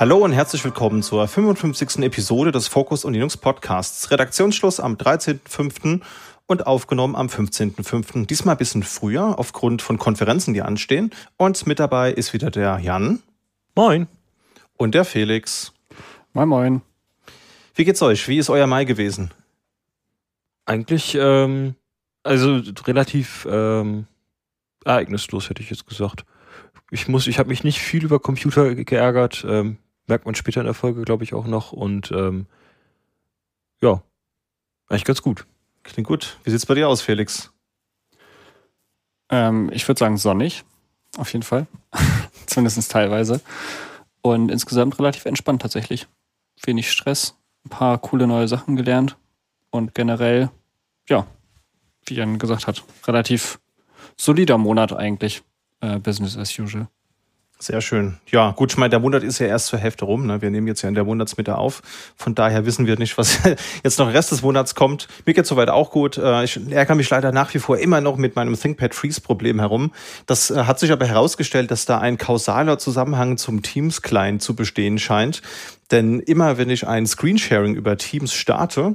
Hallo und herzlich willkommen zur 55. Episode des Focus und Linux Podcasts. Redaktionsschluss am 13.05. und aufgenommen am 15.05. Diesmal ein bisschen früher aufgrund von Konferenzen, die anstehen. Und mit dabei ist wieder der Jan. Moin. Und der Felix. Moin, moin. Wie geht's euch? Wie ist euer Mai gewesen? Eigentlich, ähm, also relativ ähm, ereignislos, hätte ich jetzt gesagt. Ich muss, ich habe mich nicht viel über Computer geärgert. Ähm, merkt man später in der Folge, glaube ich, auch noch. Und ähm, ja, eigentlich ganz gut. Klingt gut. Wie sieht's bei dir aus, Felix? Ähm, ich würde sagen sonnig, auf jeden Fall. Zumindest teilweise. Und insgesamt relativ entspannt tatsächlich. Wenig Stress, ein paar coole neue Sachen gelernt und generell, ja, wie Jan gesagt hat, relativ solider Monat eigentlich. Äh, Business as usual. Sehr schön. Ja, gut, ich meine, der Monat ist ja erst zur Hälfte rum. Ne? Wir nehmen jetzt ja in der Monatsmitte auf. Von daher wissen wir nicht, was jetzt noch Rest des Monats kommt. Mir geht soweit auch gut. Äh, ich ärgere mich leider nach wie vor immer noch mit meinem ThinkPad Freeze Problem herum. Das äh, hat sich aber herausgestellt, dass da ein kausaler Zusammenhang zum Teams Client zu bestehen scheint. Denn immer wenn ich ein Screensharing über Teams starte,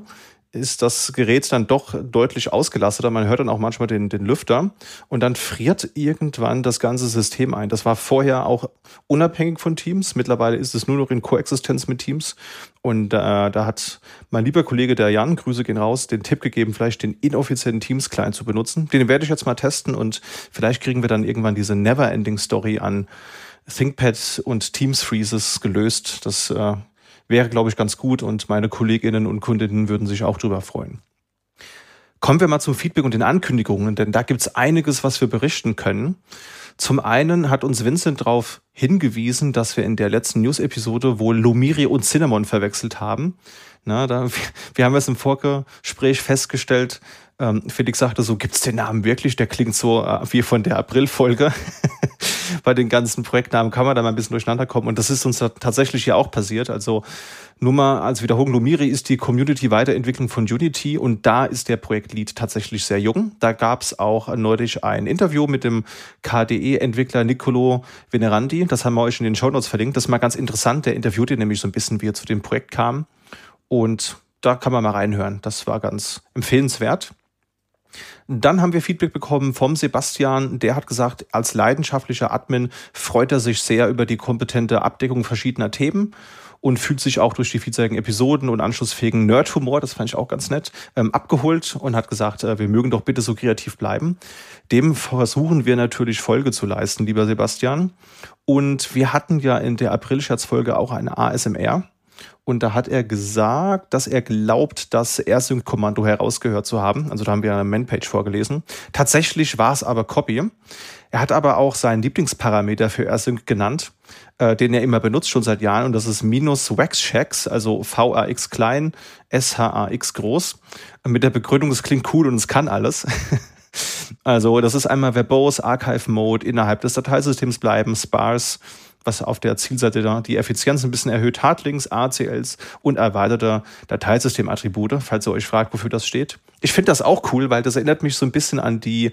ist das Gerät dann doch deutlich ausgelasteter. Man hört dann auch manchmal den, den Lüfter und dann friert irgendwann das ganze System ein. Das war vorher auch unabhängig von Teams. Mittlerweile ist es nur noch in Koexistenz mit Teams. Und äh, da hat mein lieber Kollege der Jan, Grüße gehen raus, den Tipp gegeben, vielleicht den inoffiziellen Teams-Client zu benutzen. Den werde ich jetzt mal testen und vielleicht kriegen wir dann irgendwann diese Never-Ending-Story an ThinkPad und Teams Freezes gelöst. Das äh, wäre, glaube ich, ganz gut und meine Kolleginnen und Kundinnen würden sich auch drüber freuen. Kommen wir mal zum Feedback und den Ankündigungen, denn da gibt es einiges, was wir berichten können. Zum einen hat uns Vincent darauf hingewiesen, dass wir in der letzten News-Episode wohl Lumiri und Cinnamon verwechselt haben. Na, da, wir haben es im Vorgespräch festgestellt, ähm, Felix sagte so, gibt's den Namen wirklich? Der klingt so äh, wie von der April-Folge. Bei den ganzen Projektnamen kann man da mal ein bisschen durcheinander kommen. Und das ist uns tatsächlich hier auch passiert. Also nur mal als Wiederholung, Lumiri ist die Community-Weiterentwicklung von Unity und da ist der Projektlead tatsächlich sehr jung. Da gab's auch neulich ein Interview mit dem KDE-Entwickler Nicolo Venerandi. Das haben wir euch in den Shownotes verlinkt. Das ist mal ganz interessant. Der interviewt ihn nämlich so ein bisschen, wie er zu dem Projekt kam. Und da kann man mal reinhören. Das war ganz empfehlenswert. Dann haben wir Feedback bekommen vom Sebastian. Der hat gesagt, als leidenschaftlicher Admin freut er sich sehr über die kompetente Abdeckung verschiedener Themen und fühlt sich auch durch die vielseitigen Episoden und anschlussfähigen Nerdhumor, das fand ich auch ganz nett, ähm, abgeholt und hat gesagt, äh, wir mögen doch bitte so kreativ bleiben. Dem versuchen wir natürlich Folge zu leisten, lieber Sebastian. Und wir hatten ja in der April-Scherz-Folge auch eine ASMR. Und da hat er gesagt, dass er glaubt, das AirSync-Kommando herausgehört zu haben. Also da haben wir eine Man-Page vorgelesen. Tatsächlich war es aber Copy. Er hat aber auch seinen Lieblingsparameter für AirSync genannt, äh, den er immer benutzt, schon seit Jahren. Und das ist minus Waxchecks, also VAX klein, SHAX groß. Mit der Begründung, es klingt cool und es kann alles. also das ist einmal verbose, Archive Mode, innerhalb des Dateisystems bleiben, sparse, was auf der Zielseite da die Effizienz ein bisschen erhöht, Hardlinks, ACLs und erweiterte Dateisystemattribute, falls ihr euch fragt, wofür das steht. Ich finde das auch cool, weil das erinnert mich so ein bisschen an die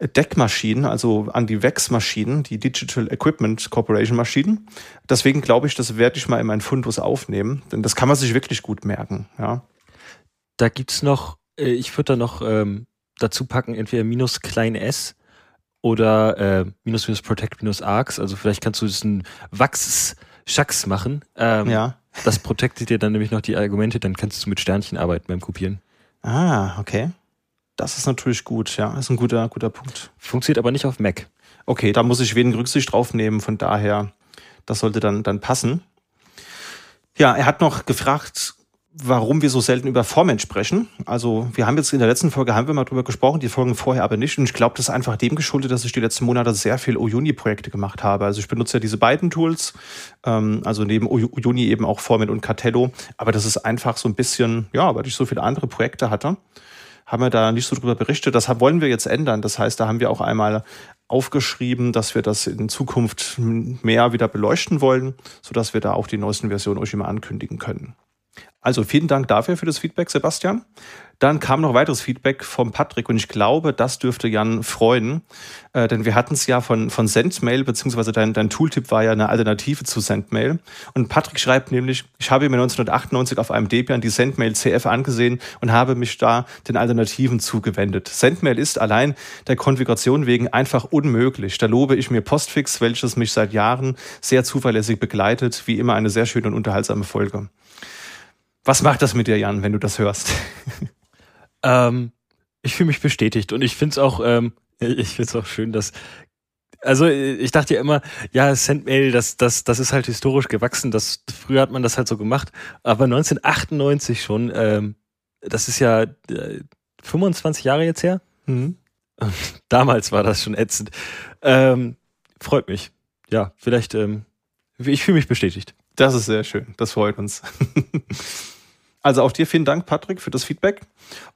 DEC-Maschinen, also an die VEX-Maschinen, die Digital Equipment Corporation Maschinen. Deswegen glaube ich, das werde ich mal in meinen Fundus aufnehmen, denn das kann man sich wirklich gut merken. Ja. Da gibt's noch, äh, ich würde da noch ähm, dazu packen, entweder minus klein s oder äh, minus minus protect minus arcs. Also vielleicht kannst du diesen Wachs-Schacks machen. Ähm, ja. Das protectet dir dann nämlich noch die Argumente, dann kannst du mit Sternchen arbeiten beim Kopieren. Ah, okay. Das ist natürlich gut, ja. Das ist ein guter, guter Punkt. Funktioniert aber nicht auf Mac. Okay, da muss ich wenig Rücksicht drauf nehmen, von daher, das sollte dann, dann passen. Ja, er hat noch gefragt, warum wir so selten über Formen sprechen. Also wir haben jetzt in der letzten Folge haben wir mal drüber gesprochen, die Folgen vorher aber nicht. Und ich glaube, das ist einfach dem geschuldet, dass ich die letzten Monate sehr viel Uyuni-Projekte gemacht habe. Also ich benutze ja diese beiden Tools, ähm, also neben Uyuni eben auch Formen und Cartello. Aber das ist einfach so ein bisschen, ja, weil ich so viele andere Projekte hatte, haben wir da nicht so drüber berichtet. Das wollen wir jetzt ändern. Das heißt, da haben wir auch einmal aufgeschrieben, dass wir das in Zukunft mehr wieder beleuchten wollen, sodass wir da auch die neuesten Versionen euch immer ankündigen können. Also vielen Dank dafür für das Feedback, Sebastian. Dann kam noch weiteres Feedback vom Patrick und ich glaube, das dürfte Jan freuen, äh, denn wir hatten es ja von, von Sendmail, beziehungsweise dein, dein Tooltip war ja eine Alternative zu Sendmail. Und Patrick schreibt nämlich, ich habe mir 1998 auf einem Debian die Sendmail CF angesehen und habe mich da den Alternativen zugewendet. Sendmail ist allein der Konfiguration wegen einfach unmöglich. Da lobe ich mir Postfix, welches mich seit Jahren sehr zuverlässig begleitet. Wie immer eine sehr schöne und unterhaltsame Folge. Was macht das mit dir, Jan, wenn du das hörst? Ähm, ich fühle mich bestätigt und ich finde es auch, ähm, ich finde es auch schön, dass also ich dachte ja immer, ja, Sendmail, das, das, das ist halt historisch gewachsen. Das, früher hat man das halt so gemacht. Aber 1998 schon, ähm, das ist ja äh, 25 Jahre jetzt her. Mhm. damals war das schon ätzend. Ähm, freut mich. Ja, vielleicht, ähm, ich fühle mich bestätigt. Das ist sehr schön. Das freut uns. Also auch dir vielen Dank, Patrick, für das Feedback.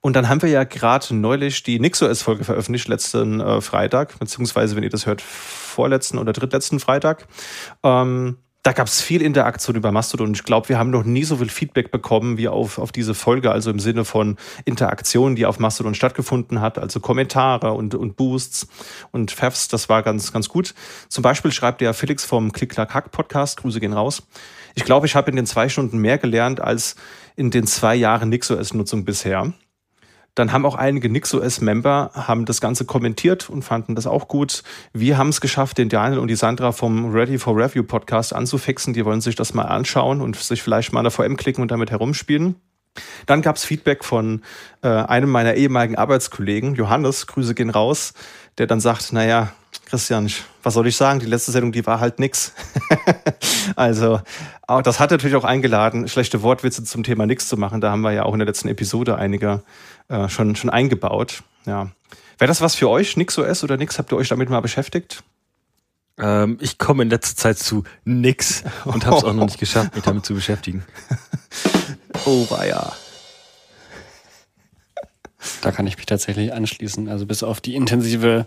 Und dann haben wir ja gerade neulich die NixOS-Folge veröffentlicht, letzten äh, Freitag, beziehungsweise, wenn ihr das hört, vorletzten oder drittletzten Freitag. Ähm, da gab es viel Interaktion über Mastodon. Ich glaube, wir haben noch nie so viel Feedback bekommen wie auf, auf diese Folge, also im Sinne von Interaktion, die auf Mastodon stattgefunden hat, also Kommentare und, und Boosts und Fafs, das war ganz, ganz gut. Zum Beispiel schreibt der Felix vom Klick-Klack-Hack-Podcast, Grüße gehen raus. Ich glaube, ich habe in den zwei Stunden mehr gelernt als in den zwei Jahren NixOS-Nutzung bisher. Dann haben auch einige NixOS-Member haben das Ganze kommentiert und fanden das auch gut. Wir haben es geschafft, den Daniel und die Sandra vom Ready for Review Podcast anzufixen. Die wollen sich das mal anschauen und sich vielleicht mal an der VM klicken und damit herumspielen. Dann gab es Feedback von äh, einem meiner ehemaligen Arbeitskollegen, Johannes, Grüße gehen raus, der dann sagt, naja, Christian, was soll ich sagen? Die letzte Sendung, die war halt nix. also, das hat natürlich auch eingeladen, schlechte Wortwitze zum Thema nix zu machen. Da haben wir ja auch in der letzten Episode einige äh, schon, schon eingebaut. Ja. Wäre das was für euch, Nix OS oder nix? Habt ihr euch damit mal beschäftigt? Ähm, ich komme in letzter Zeit zu nix und habe es auch noch nicht geschafft, mich damit zu beschäftigen. oh, war ja. Da kann ich mich tatsächlich anschließen. Also bis auf die intensive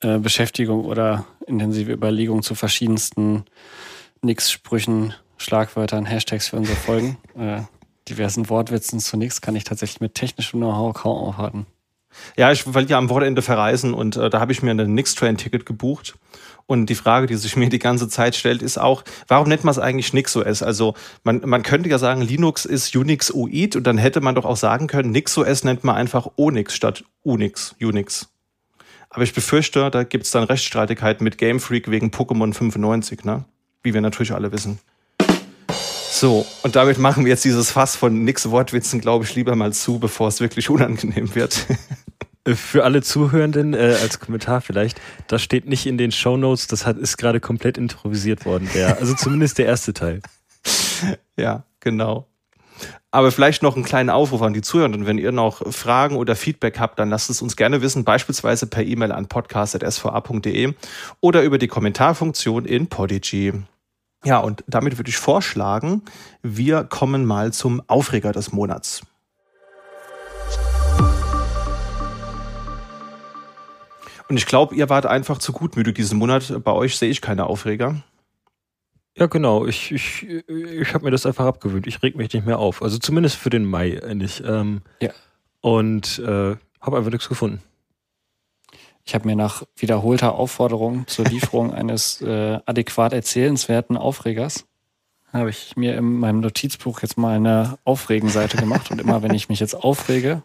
äh, Beschäftigung oder intensive Überlegung zu verschiedensten Nix-Sprüchen, Schlagwörtern, Hashtags für unsere Folgen, äh, diversen Wortwitzen zu Nix, kann ich tatsächlich mit technischem Know-how kaum aufwarten. Ja, ich will ja am Wochenende verreisen und äh, da habe ich mir ein Nix-Train-Ticket gebucht. Und die Frage, die sich mir die ganze Zeit stellt, ist auch, warum nennt man es eigentlich NixOS? Also man, man könnte ja sagen, Linux ist Unix UID und dann hätte man doch auch sagen können, NixOS nennt man einfach Onix statt Unix, Unix. Aber ich befürchte, da gibt es dann Rechtsstreitigkeiten mit Game Freak wegen Pokémon 95, ne? Wie wir natürlich alle wissen. So, und damit machen wir jetzt dieses Fass von nix Wortwitzen, glaube ich, lieber mal zu, bevor es wirklich unangenehm wird. Für alle Zuhörenden äh, als Kommentar vielleicht, das steht nicht in den Show Notes, das hat, ist gerade komplett improvisiert worden, der, also zumindest der erste Teil. Ja, genau. Aber vielleicht noch einen kleinen Aufruf an die Zuhörenden. Wenn ihr noch Fragen oder Feedback habt, dann lasst es uns gerne wissen, beispielsweise per E-Mail an podcast.sva.de oder über die Kommentarfunktion in Podigy. Ja, und damit würde ich vorschlagen, wir kommen mal zum Aufreger des Monats. Und ich glaube, ihr wart einfach zu gutmütig diesen Monat. Bei euch sehe ich keine Aufreger. Ja, genau. Ich, ich, ich habe mir das einfach abgewöhnt. Ich reg mich nicht mehr auf. Also zumindest für den Mai nicht. Ähm, ja. Und äh, habe einfach nichts gefunden. Ich habe mir nach wiederholter Aufforderung zur Lieferung eines äh, adäquat erzählenswerten Aufregers habe ich mir in meinem Notizbuch jetzt mal eine Aufregenseite gemacht und immer wenn ich mich jetzt aufrege,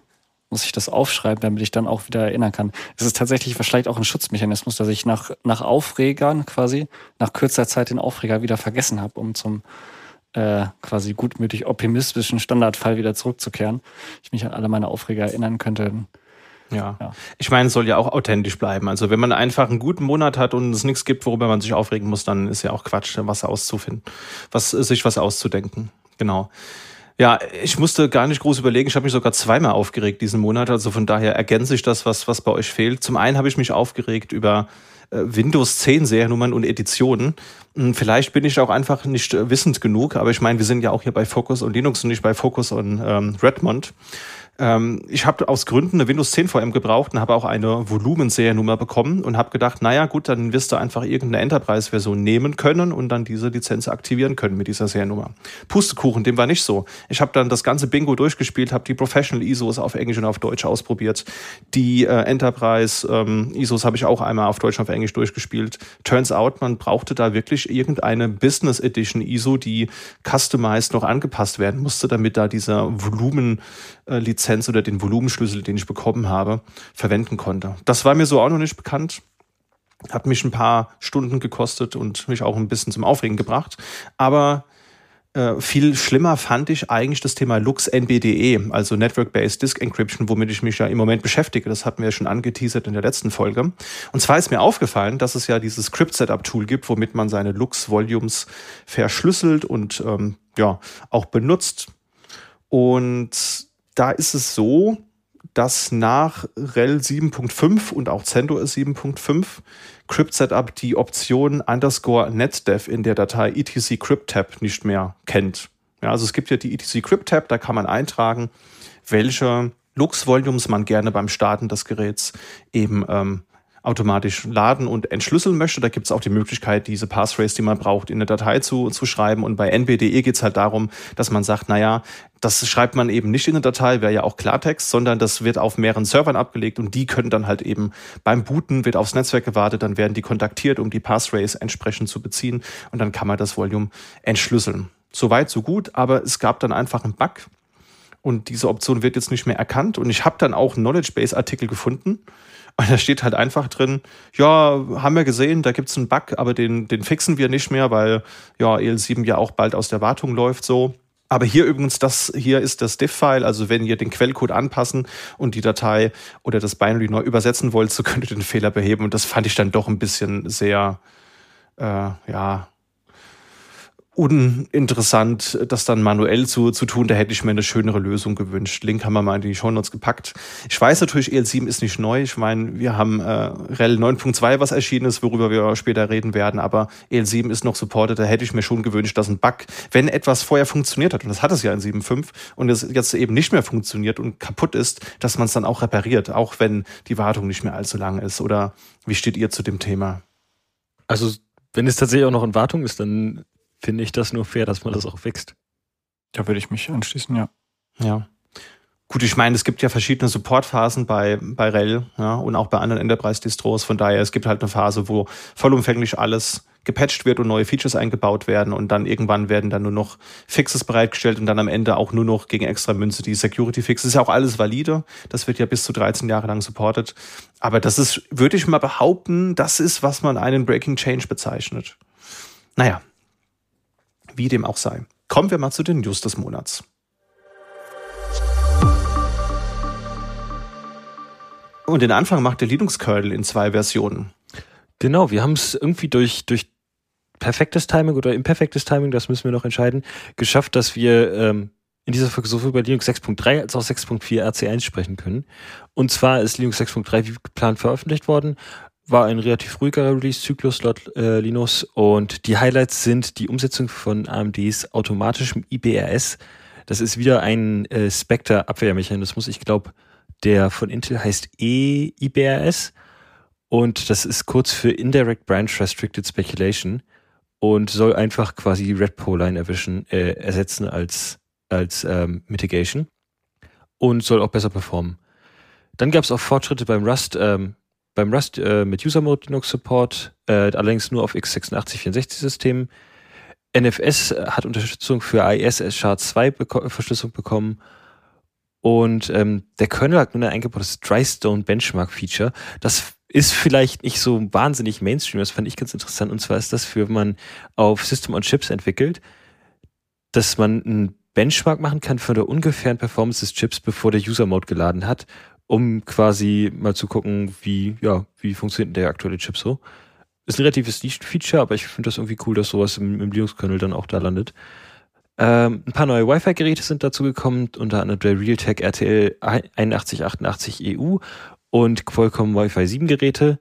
muss ich das aufschreiben, damit ich dann auch wieder erinnern kann. Es ist tatsächlich vielleicht auch ein Schutzmechanismus, dass ich nach, nach Aufregern quasi, nach kürzer Zeit den Aufreger wieder vergessen habe, um zum äh, quasi gutmütig optimistischen Standardfall wieder zurückzukehren. Ich mich an alle meine Aufreger erinnern könnte. Ja. ja. Ich meine, es soll ja auch authentisch bleiben. Also wenn man einfach einen guten Monat hat und es nichts gibt, worüber man sich aufregen muss, dann ist ja auch Quatsch, was auszufinden, was sich was auszudenken. Genau. Ja, ich musste gar nicht groß überlegen. Ich habe mich sogar zweimal aufgeregt diesen Monat. Also von daher ergänze ich das, was, was bei euch fehlt. Zum einen habe ich mich aufgeregt über äh, Windows 10 Seriennummern und Editionen. Hm, vielleicht bin ich auch einfach nicht äh, wissend genug, aber ich meine, wir sind ja auch hier bei Focus und Linux und nicht bei Focus und ähm, Redmond. Ähm, ich habe aus Gründen eine Windows 10 VM gebraucht und habe auch eine Volumenseriennummer bekommen und habe gedacht, naja gut, dann wirst du einfach irgendeine Enterprise-Version nehmen können und dann diese Lizenz aktivieren können mit dieser Seriennummer. Pustekuchen, dem war nicht so. Ich habe dann das ganze Bingo durchgespielt, habe die Professional ISOs auf Englisch und auf Deutsch ausprobiert. Die äh, Enterprise ähm, ISOs habe ich auch einmal auf Deutsch und auf Englisch durchgespielt. Turns out, man brauchte da wirklich irgendeine Business Edition ISO, die customized noch angepasst werden musste, damit da dieser Volumen äh, Lizenz oder den Volumenschlüssel, den ich bekommen habe, verwenden konnte. Das war mir so auch noch nicht bekannt. Hat mich ein paar Stunden gekostet und mich auch ein bisschen zum Aufregen gebracht. Aber äh, viel schlimmer fand ich eigentlich das Thema Lux NBDE, also Network-Based Disk Encryption, womit ich mich ja im Moment beschäftige. Das hatten wir ja schon angeteasert in der letzten Folge. Und zwar ist mir aufgefallen, dass es ja dieses Script-Setup-Tool gibt, womit man seine Lux-Volumes verschlüsselt und ähm, ja auch benutzt. Und da ist es so, dass nach RHEL 7.5 und auch CentOS 7.5 Crypt Setup die Option underscore netdev in der Datei etc Crypt Tab nicht mehr kennt. Ja, also es gibt ja die etc Crypt Tab, da kann man eintragen, welche Lux-Volumes man gerne beim Starten des Geräts eben ähm, automatisch laden und entschlüsseln möchte. Da gibt es auch die Möglichkeit, diese Passphrase, die man braucht, in eine Datei zu, zu schreiben. Und bei NBDE geht es halt darum, dass man sagt, naja, das schreibt man eben nicht in eine Datei, wäre ja auch Klartext, sondern das wird auf mehreren Servern abgelegt und die können dann halt eben beim Booten wird aufs Netzwerk gewartet, dann werden die kontaktiert, um die Passphrase entsprechend zu beziehen und dann kann man das Volume entschlüsseln. Soweit, so gut, aber es gab dann einfach einen Bug und diese Option wird jetzt nicht mehr erkannt und ich habe dann auch einen Knowledge Base Artikel gefunden, und da steht halt einfach drin, ja, haben wir gesehen, da gibt's einen Bug, aber den, den fixen wir nicht mehr, weil ja EL7 ja auch bald aus der Wartung läuft so. Aber hier übrigens, das hier ist das Diff-File, also wenn ihr den Quellcode anpassen und die Datei oder das Binary neu übersetzen wollt, so könnt ihr den Fehler beheben. Und das fand ich dann doch ein bisschen sehr, äh, ja, uninteressant, das dann manuell zu, zu tun. Da hätte ich mir eine schönere Lösung gewünscht. Link haben wir mal in die Show Notes gepackt. Ich weiß natürlich, EL7 ist nicht neu. Ich meine, wir haben äh, REL 9.2, was erschienen ist, worüber wir später reden werden. Aber EL7 ist noch supported. Da hätte ich mir schon gewünscht, dass ein Bug, wenn etwas vorher funktioniert hat, und das hat es ja in 7.5, und es jetzt eben nicht mehr funktioniert und kaputt ist, dass man es dann auch repariert, auch wenn die Wartung nicht mehr allzu lang ist. Oder wie steht ihr zu dem Thema? Also wenn es tatsächlich auch noch in Wartung ist, dann finde ich das nur fair, dass man das auch wächst. Da würde ich mich anschließen, ja. Ja. Gut, ich meine, es gibt ja verschiedene Supportphasen bei, bei RHEL ja, und auch bei anderen Enterprise-Distros. Von daher, es gibt halt eine Phase, wo vollumfänglich alles gepatcht wird und neue Features eingebaut werden und dann irgendwann werden dann nur noch Fixes bereitgestellt und dann am Ende auch nur noch gegen extra Münze die Security Fixes. Ist ja auch alles valide. Das wird ja bis zu 13 Jahre lang supportet. Aber das ist, würde ich mal behaupten, das ist, was man einen Breaking Change bezeichnet. Naja, wie dem auch sei. Kommen wir mal zu den News des Monats. Und den Anfang macht der Linux-Kernel in zwei Versionen. Genau, wir haben es irgendwie durch, durch perfektes Timing oder imperfektes Timing, das müssen wir noch entscheiden, geschafft, dass wir ähm, in dieser Folge sowohl über Linux 6.3 als auch 6.4 RC1 sprechen können. Und zwar ist Linux 6.3 wie geplant veröffentlicht worden war ein relativ ruhiger Release-Zyklus laut äh, Linus und die Highlights sind die Umsetzung von AMDs automatischem IBRS. Das ist wieder ein äh, Spectre-Abwehrmechanismus. Ich glaube, der von Intel heißt E-IBRS und das ist kurz für Indirect Branch Restricted Speculation und soll einfach quasi Red Pole-Line erwischen, äh, ersetzen als, als ähm, Mitigation und soll auch besser performen. Dann gab es auch Fortschritte beim Rust. Ähm, beim Rust äh, mit User Mode Linux Support, äh, allerdings nur auf x86-64-Systemen. NFS hat Unterstützung für AES SHA-2 beko Verschlüsselung bekommen. Und ähm, der Kernel hat nun ein eingebautes Drystone Benchmark Feature. Das ist vielleicht nicht so wahnsinnig Mainstream, das fand ich ganz interessant. Und zwar ist das für, wenn man auf System on Chips entwickelt, dass man einen Benchmark machen kann von der ungefähren Performance des Chips, bevor der User Mode geladen hat um quasi mal zu gucken, wie, ja, wie funktioniert der aktuelle Chip so. Ist ein relatives Niche-Feature, aber ich finde das irgendwie cool, dass sowas im, im Linux-Kernel dann auch da landet. Ähm, ein paar neue Wi-Fi-Geräte sind dazu gekommen, unter anderem der Realtek RTL 8188 EU und Qualcomm Wi-Fi 7 Geräte.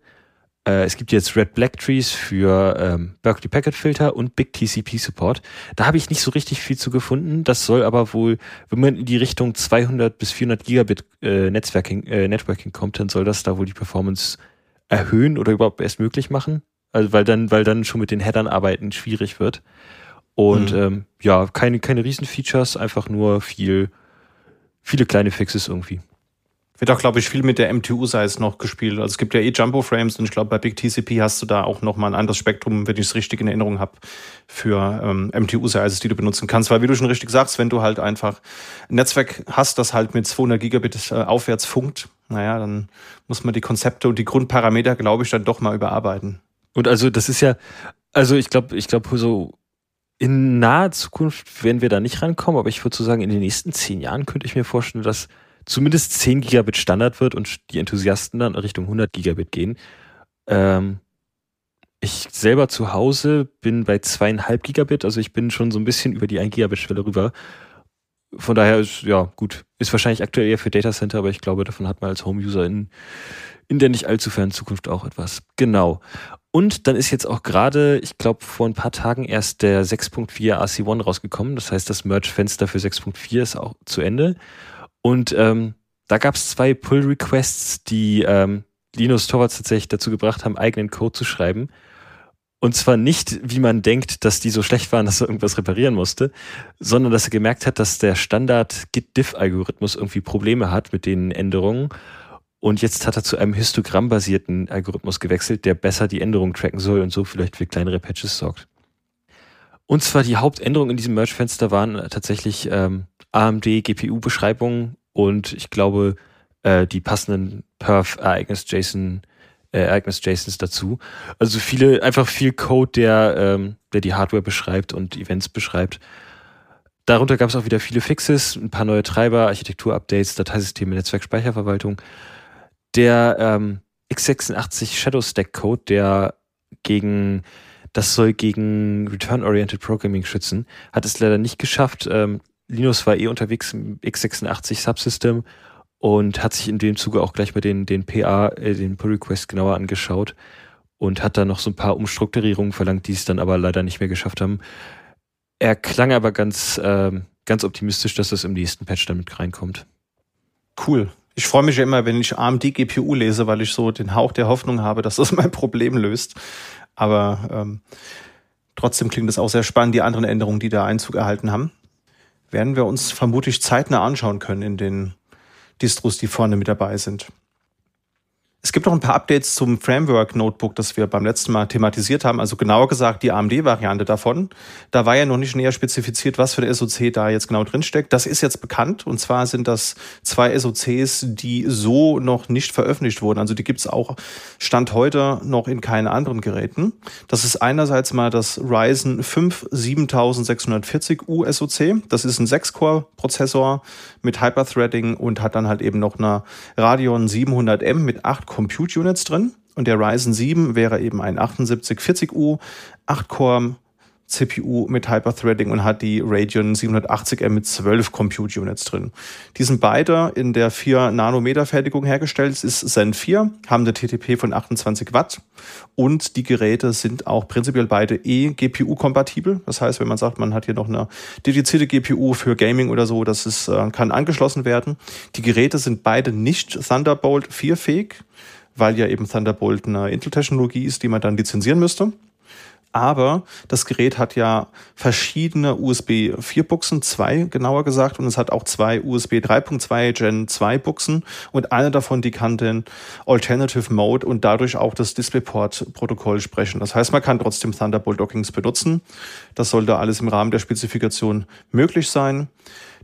Äh, es gibt jetzt Red Black Trees für ähm, Berkeley Packet Filter und Big TCP Support. Da habe ich nicht so richtig viel zu gefunden. Das soll aber wohl, wenn man in die Richtung 200 bis 400 Gigabit äh, Netzwerking, äh, Networking kommt, dann soll das da wohl die Performance erhöhen oder überhaupt erst möglich machen. Also weil dann, weil dann schon mit den Headern arbeiten schwierig wird. Und mhm. ähm, ja, keine, keine Riesenfeatures, einfach nur viel, viele kleine Fixes irgendwie. Wird auch, glaube ich, viel mit der MTU-Size noch gespielt. Also es gibt ja eh Jumbo-Frames und ich glaube, bei Big TCP hast du da auch nochmal ein anderes Spektrum, wenn ich es richtig in Erinnerung habe, für ähm, MTU-Sizes, die du benutzen kannst. Weil wie du schon richtig sagst, wenn du halt einfach ein Netzwerk hast, das halt mit 200 Gigabit äh, aufwärts funkt, naja, dann muss man die Konzepte und die Grundparameter, glaube ich, dann doch mal überarbeiten. Und also das ist ja, also ich glaube, ich glaube so in naher Zukunft werden wir da nicht rankommen, aber ich würde so sagen, in den nächsten zehn Jahren könnte ich mir vorstellen, dass zumindest 10 Gigabit Standard wird und die Enthusiasten dann Richtung 100 Gigabit gehen. Ähm, ich selber zu Hause bin bei zweieinhalb Gigabit, also ich bin schon so ein bisschen über die 1 Gigabit Schwelle rüber. Von daher ist, ja, gut, ist wahrscheinlich aktuell eher für Datacenter, aber ich glaube, davon hat man als Home-User in, in der nicht allzu fernen Zukunft auch etwas. Genau. Und dann ist jetzt auch gerade, ich glaube, vor ein paar Tagen erst der 6.4 RC1 rausgekommen. Das heißt, das Merge-Fenster für 6.4 ist auch zu Ende. Und ähm, da gab es zwei Pull-Requests, die ähm, Linus Torvalds tatsächlich dazu gebracht haben, eigenen Code zu schreiben. Und zwar nicht, wie man denkt, dass die so schlecht waren, dass er irgendwas reparieren musste, sondern dass er gemerkt hat, dass der Standard Git-Diff-Algorithmus irgendwie Probleme hat mit den Änderungen. Und jetzt hat er zu einem histogrammbasierten Algorithmus gewechselt, der besser die Änderungen tracken soll und so vielleicht für kleinere Patches sorgt. Und zwar die Hauptänderungen in diesem Merge-Fenster waren tatsächlich ähm, AMD GPU-Beschreibung und ich glaube äh, die passenden Perf-Ereignis-JSON äh, Ereignis-JSONs dazu. Also viele, einfach viel Code, der, ähm, der die Hardware beschreibt und Events beschreibt. Darunter gab es auch wieder viele Fixes, ein paar neue Treiber, Architektur-Updates, Dateisysteme, Netzwerk-Speicherverwaltung. Der ähm, x86 Shadow Stack Code, der gegen das soll gegen Return-Oriented Programming schützen. Hat es leider nicht geschafft. Ähm, Linus war eh unterwegs im x86 Subsystem und hat sich in dem Zuge auch gleich mal den, den PA, äh, den Pull Request genauer angeschaut und hat da noch so ein paar Umstrukturierungen verlangt, die es dann aber leider nicht mehr geschafft haben. Er klang aber ganz, ähm, ganz optimistisch, dass das im nächsten Patch damit reinkommt. Cool. Ich freue mich ja immer, wenn ich AMD GPU lese, weil ich so den Hauch der Hoffnung habe, dass das mein Problem löst. Aber ähm, trotzdem klingt es auch sehr spannend, die anderen Änderungen, die da Einzug erhalten haben werden wir uns vermutlich zeitnah anschauen können in den Distros, die vorne mit dabei sind. Es gibt noch ein paar Updates zum Framework Notebook, das wir beim letzten Mal thematisiert haben. Also genauer gesagt die AMD-Variante davon. Da war ja noch nicht näher spezifiziert, was für ein SoC da jetzt genau drinsteckt. Das ist jetzt bekannt. Und zwar sind das zwei SoCs, die so noch nicht veröffentlicht wurden. Also die gibt es auch Stand heute noch in keinen anderen Geräten. Das ist einerseits mal das Ryzen 5 7640U SoC. Das ist ein 6-Core-Prozessor mit Hyperthreading und hat dann halt eben noch eine Radeon 700M mit 8 Compute Units drin. Und der Ryzen 7 wäre eben ein 7840U, 8-Core CPU mit Hyperthreading und hat die Radeon 780M mit 12 Compute Units drin. Die sind beide in der 4 Nanometer Fertigung hergestellt. Es ist Zen 4, haben eine TTP von 28 Watt und die Geräte sind auch prinzipiell beide E-GPU kompatibel. Das heißt, wenn man sagt, man hat hier noch eine dedizierte GPU für Gaming oder so, das ist, äh, kann angeschlossen werden. Die Geräte sind beide nicht Thunderbolt 4 fähig, weil ja eben Thunderbolt eine Intel-Technologie ist, die man dann lizenzieren müsste aber das Gerät hat ja verschiedene USB 4 Buchsen, zwei genauer gesagt, und es hat auch zwei USB 3.2 Gen 2 Buchsen und eine davon, die kann den Alternative Mode und dadurch auch das DisplayPort Protokoll sprechen. Das heißt, man kann trotzdem Thunderbolt Dockings benutzen. Das sollte alles im Rahmen der Spezifikation möglich sein.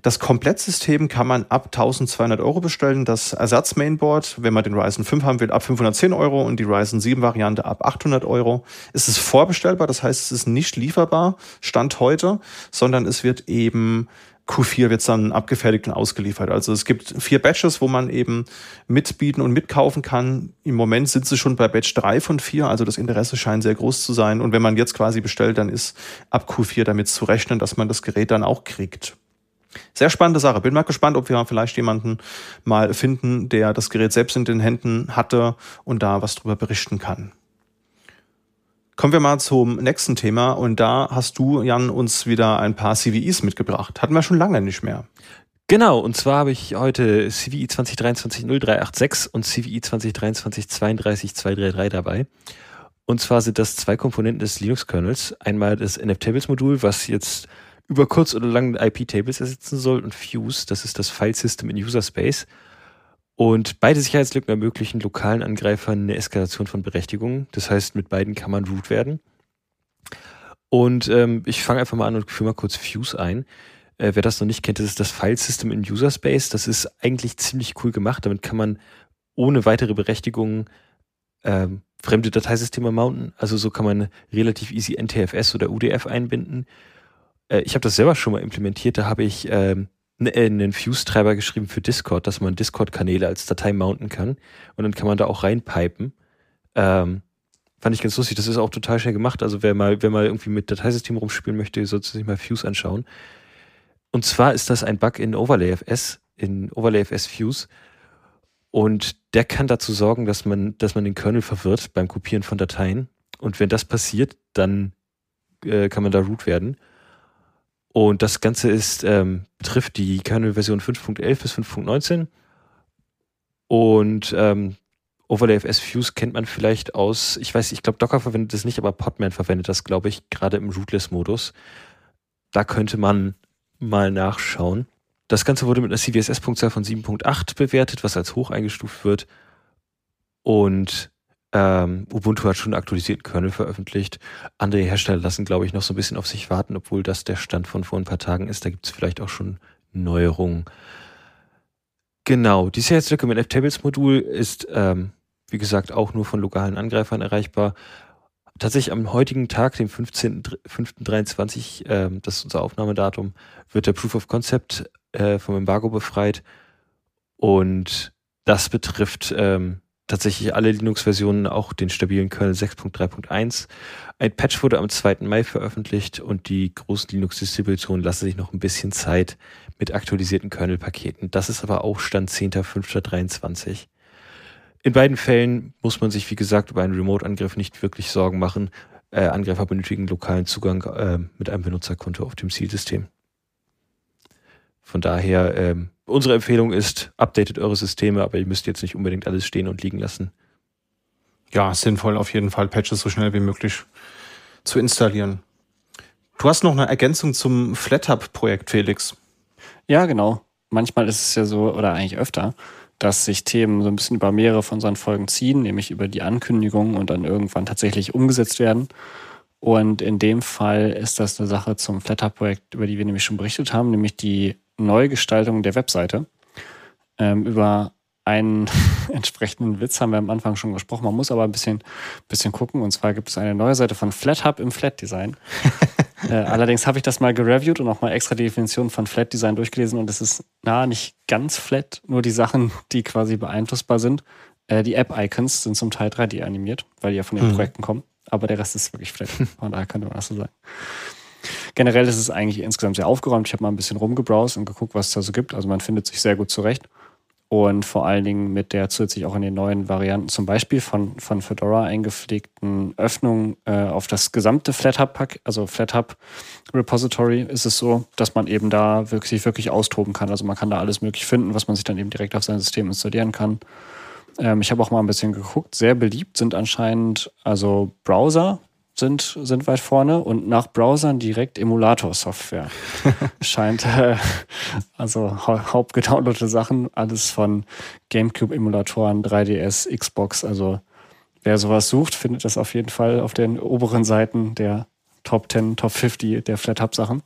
Das Komplettsystem kann man ab 1200 Euro bestellen. Das Ersatz-Mainboard, wenn man den Ryzen 5 haben will, ab 510 Euro und die Ryzen 7 Variante ab 800 Euro. Es ist vorbestellbar, das heißt, es ist nicht lieferbar, Stand heute, sondern es wird eben Q4 wird dann abgefertigt und ausgeliefert. Also es gibt vier Batches, wo man eben mitbieten und mitkaufen kann. Im Moment sind sie schon bei Batch 3 von 4, also das Interesse scheint sehr groß zu sein. Und wenn man jetzt quasi bestellt, dann ist ab Q4 damit zu rechnen, dass man das Gerät dann auch kriegt. Sehr spannende Sache. Bin mal gespannt, ob wir vielleicht jemanden mal finden, der das Gerät selbst in den Händen hatte und da was drüber berichten kann. Kommen wir mal zum nächsten Thema und da hast du, Jan, uns wieder ein paar CVEs mitgebracht. Hatten wir schon lange nicht mehr. Genau, und zwar habe ich heute CVE 2023 0386 und CVE 2023 32233 dabei. Und zwar sind das zwei Komponenten des Linux-Kernels. Einmal das NFTables-Modul, was jetzt über kurz oder lang IP-Tables ersetzen soll und Fuse, das ist das File-System in User Space. Und beide Sicherheitslücken ermöglichen lokalen Angreifern eine Eskalation von Berechtigungen. Das heißt, mit beiden kann man root werden. Und ähm, ich fange einfach mal an und führe mal kurz Fuse ein. Äh, wer das noch nicht kennt, das ist das File-System in User Space. Das ist eigentlich ziemlich cool gemacht. Damit kann man ohne weitere Berechtigungen ähm, fremde Dateisysteme mounten. Also so kann man relativ easy NTFS oder UDF einbinden. Äh, ich habe das selber schon mal implementiert. Da habe ich ähm, ne, äh, einen Fuse-Treiber geschrieben für Discord, dass man Discord-Kanäle als Datei mounten kann. Und dann kann man da auch reinpipen. Ähm, fand ich ganz lustig. Das ist auch total schnell gemacht. Also wer mal, wer mal irgendwie mit Dateisystemen rumspielen möchte, sollte sich mal Fuse anschauen. Und zwar ist das ein Bug in OverlayFS, in OverlayFS Fuse. Und der kann dazu sorgen, dass man, dass man den Kernel verwirrt beim Kopieren von Dateien. Und wenn das passiert, dann äh, kann man da root werden. Und das Ganze ist, ähm, betrifft die Kernel-Version 5.11 bis 5.19. Und ähm, OverlayFS Fuse kennt man vielleicht aus, ich weiß, ich glaube, Docker verwendet das nicht, aber Podman verwendet das, glaube ich, gerade im Rootless-Modus. Da könnte man mal nachschauen. Das Ganze wurde mit einer CVSS-Punktzahl von 7.8 bewertet, was als hoch eingestuft wird. Und ähm, Ubuntu hat schon einen aktualisierten Kernel veröffentlicht. Andere Hersteller lassen, glaube ich, noch so ein bisschen auf sich warten, obwohl das der Stand von vor ein paar Tagen ist. Da gibt es vielleicht auch schon Neuerungen. Genau, die Sicherheitslücke mit F-Tables-Modul ist, ähm, wie gesagt, auch nur von lokalen Angreifern erreichbar. Tatsächlich am heutigen Tag, dem 15.23, äh, das ist unser Aufnahmedatum, wird der Proof of Concept äh, vom Embargo befreit. Und das betrifft ähm, tatsächlich alle Linux-Versionen, auch den stabilen Kernel 6.3.1. Ein Patch wurde am 2. Mai veröffentlicht und die großen Linux-Distributionen lassen sich noch ein bisschen Zeit mit aktualisierten Kernel-Paketen. Das ist aber auch Stand 10.05.23. In beiden Fällen muss man sich, wie gesagt, über einen Remote-Angriff nicht wirklich Sorgen machen. Äh, Angreifer benötigen lokalen Zugang äh, mit einem Benutzerkonto auf dem Zielsystem. Von daher, ähm, unsere Empfehlung ist, updatet eure Systeme, aber ihr müsst jetzt nicht unbedingt alles stehen und liegen lassen. Ja, sinnvoll auf jeden Fall, Patches so schnell wie möglich zu installieren. Du hast noch eine Ergänzung zum FlatHub-Projekt, Felix. Ja, genau. Manchmal ist es ja so, oder eigentlich öfter, dass sich Themen so ein bisschen über mehrere von seinen Folgen ziehen, nämlich über die Ankündigung und dann irgendwann tatsächlich umgesetzt werden. Und in dem Fall ist das eine Sache zum FlatHub-Projekt, über die wir nämlich schon berichtet haben, nämlich die Neugestaltung der Webseite. Ähm, über einen entsprechenden Witz haben wir am Anfang schon gesprochen. Man muss aber ein bisschen, bisschen gucken. Und zwar gibt es eine neue Seite von FlatHub im Flat Design. äh, allerdings habe ich das mal gereviewt und auch mal extra die Definition von Flat Design durchgelesen. Und es ist na nicht ganz flat, nur die Sachen, die quasi beeinflussbar sind. Äh, die App-Icons sind zum Teil 3D animiert, weil die ja von den mhm. Projekten kommen. Aber der Rest ist wirklich flat. Von daher könnte man das so sagen. Generell ist es eigentlich insgesamt sehr aufgeräumt. Ich habe mal ein bisschen rumgebrowst und geguckt, was es da so gibt. Also man findet sich sehr gut zurecht. Und vor allen Dingen mit der zusätzlich auch in den neuen Varianten, zum Beispiel von, von Fedora eingepflegten Öffnung äh, auf das gesamte FlatHub-Pack, also FlatHub Repository, ist es so, dass man eben da wirklich, wirklich austoben kann. Also man kann da alles möglich finden, was man sich dann eben direkt auf sein System installieren kann. Ähm, ich habe auch mal ein bisschen geguckt. Sehr beliebt sind anscheinend also Browser, sind, sind weit vorne und nach Browsern direkt Emulator-Software. Scheint äh, also hau hauptgedownloadete Sachen, alles von GameCube-Emulatoren, 3DS, Xbox. Also wer sowas sucht, findet das auf jeden Fall auf den oberen Seiten der Top 10, Top 50 der FlatHub-Sachen.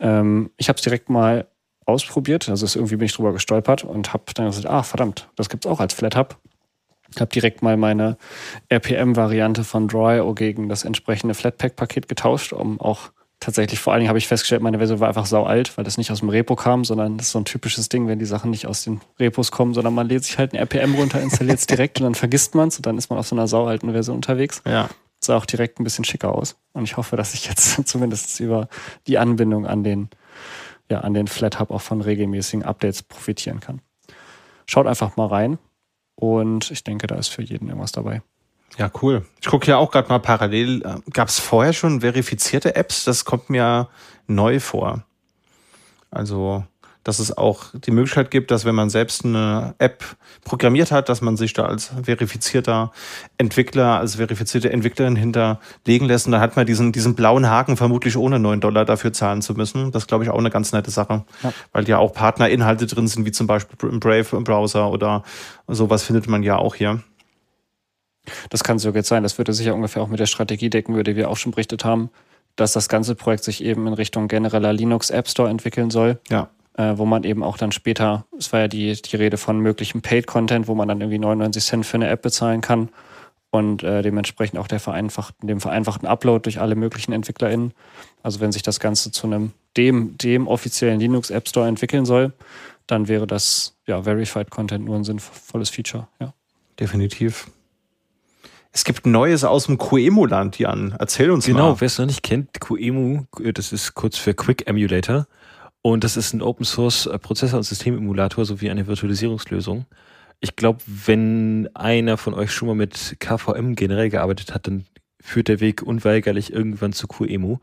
Ähm, ich habe es direkt mal ausprobiert, also irgendwie bin ich drüber gestolpert und habe dann gesagt, ah verdammt, das gibt's auch als FlatHub. Ich habe direkt mal meine RPM-Variante von Draw.io gegen das entsprechende Flatpak-Paket getauscht, um auch tatsächlich, vor allen Dingen habe ich festgestellt, meine Version war einfach sau alt, weil das nicht aus dem Repo kam, sondern das ist so ein typisches Ding, wenn die Sachen nicht aus den Repos kommen, sondern man lädt sich halt ein RPM runter, installiert es direkt und dann vergisst man es und dann ist man auf so einer sau alten Version unterwegs. Ja. Sah auch direkt ein bisschen schicker aus. Und ich hoffe, dass ich jetzt zumindest über die Anbindung an den, ja, an den FlatHub auch von regelmäßigen Updates profitieren kann. Schaut einfach mal rein. Und ich denke, da ist für jeden irgendwas dabei. Ja, cool. Ich gucke ja auch gerade mal parallel. Gab es vorher schon verifizierte Apps? Das kommt mir neu vor. Also dass es auch die Möglichkeit gibt, dass wenn man selbst eine App programmiert hat, dass man sich da als verifizierter Entwickler, als verifizierte Entwicklerin hinterlegen lässt. Und dann hat man diesen, diesen blauen Haken vermutlich ohne 9 Dollar dafür zahlen zu müssen. Das ist, glaube ich, auch eine ganz nette Sache, ja. weil ja auch Partnerinhalte drin sind, wie zum Beispiel im Brave im Browser oder sowas findet man ja auch hier. Das kann so jetzt sein. Das würde sicher ungefähr auch mit der Strategie decken, die wir auch schon berichtet haben, dass das ganze Projekt sich eben in Richtung genereller Linux App Store entwickeln soll. Ja äh, wo man eben auch dann später, es war ja die, die Rede von möglichem Paid-Content, wo man dann irgendwie 99 Cent für eine App bezahlen kann und äh, dementsprechend auch der vereinfachten, dem vereinfachten Upload durch alle möglichen EntwicklerInnen. Also wenn sich das Ganze zu einem dem, dem offiziellen Linux App Store entwickeln soll, dann wäre das ja Verified Content nur ein sinnvolles Feature, ja. Definitiv. Es gibt Neues aus dem Coemu-Land, Jan. Erzähl uns genau, mal. Genau, wer es noch nicht kennt, Coemu, das ist kurz für Quick Emulator. Und das ist ein Open Source äh, Prozessor- und Systememulator sowie eine Virtualisierungslösung. Ich glaube, wenn einer von euch schon mal mit KVM generell gearbeitet hat, dann führt der Weg unweigerlich irgendwann zu QEMU.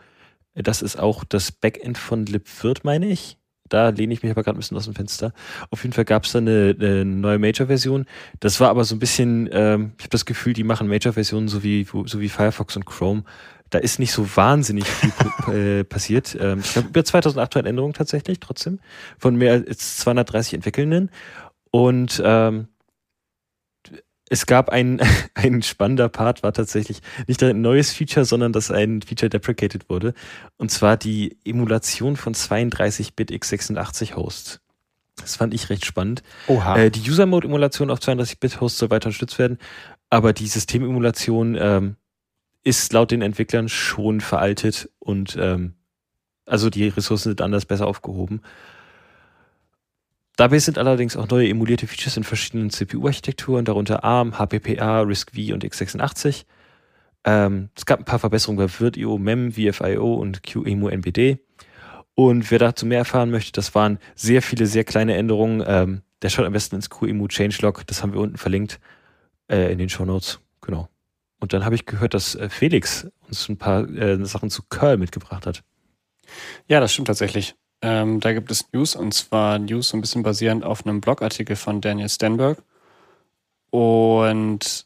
Das ist auch das Backend von libvirt, meine ich. Da lehne ich mich aber gerade ein bisschen aus dem Fenster. Auf jeden Fall gab es da eine, eine, neue Major-Version. Das war aber so ein bisschen, ähm, ich habe das Gefühl, die machen Major-Versionen so wie, so wie Firefox und Chrome da ist nicht so wahnsinnig viel äh, passiert. Ähm, ich glaube, über 2800 Änderungen tatsächlich, trotzdem, von mehr als 230 Entwickelnden. Und ähm, es gab ein, ein spannender Part, war tatsächlich nicht ein neues Feature, sondern dass ein Feature deprecated wurde. Und zwar die Emulation von 32-Bit x86 Hosts. Das fand ich recht spannend. Oha. Äh, die User-Mode-Emulation auf 32-Bit-Hosts soll weiter unterstützt werden, aber die Systememulation ähm, ist laut den Entwicklern schon veraltet und ähm, also die Ressourcen sind anders besser aufgehoben. Dabei sind allerdings auch neue emulierte Features in verschiedenen CPU-Architekturen, darunter ARM, HPPA, RISC-V und x86. Ähm, es gab ein paar Verbesserungen bei VirtIO, MEM, VFIO und QEMU-NBD. Und wer dazu mehr erfahren möchte, das waren sehr viele, sehr kleine Änderungen. Ähm, der schaut am besten ins QEMU Changelog, das haben wir unten verlinkt äh, in den Show Notes. Genau. Und dann habe ich gehört, dass äh, Felix uns ein paar äh, Sachen zu Curl mitgebracht hat. Ja, das stimmt tatsächlich. Ähm, da gibt es News und zwar News so ein bisschen basierend auf einem Blogartikel von Daniel Stenberg. Und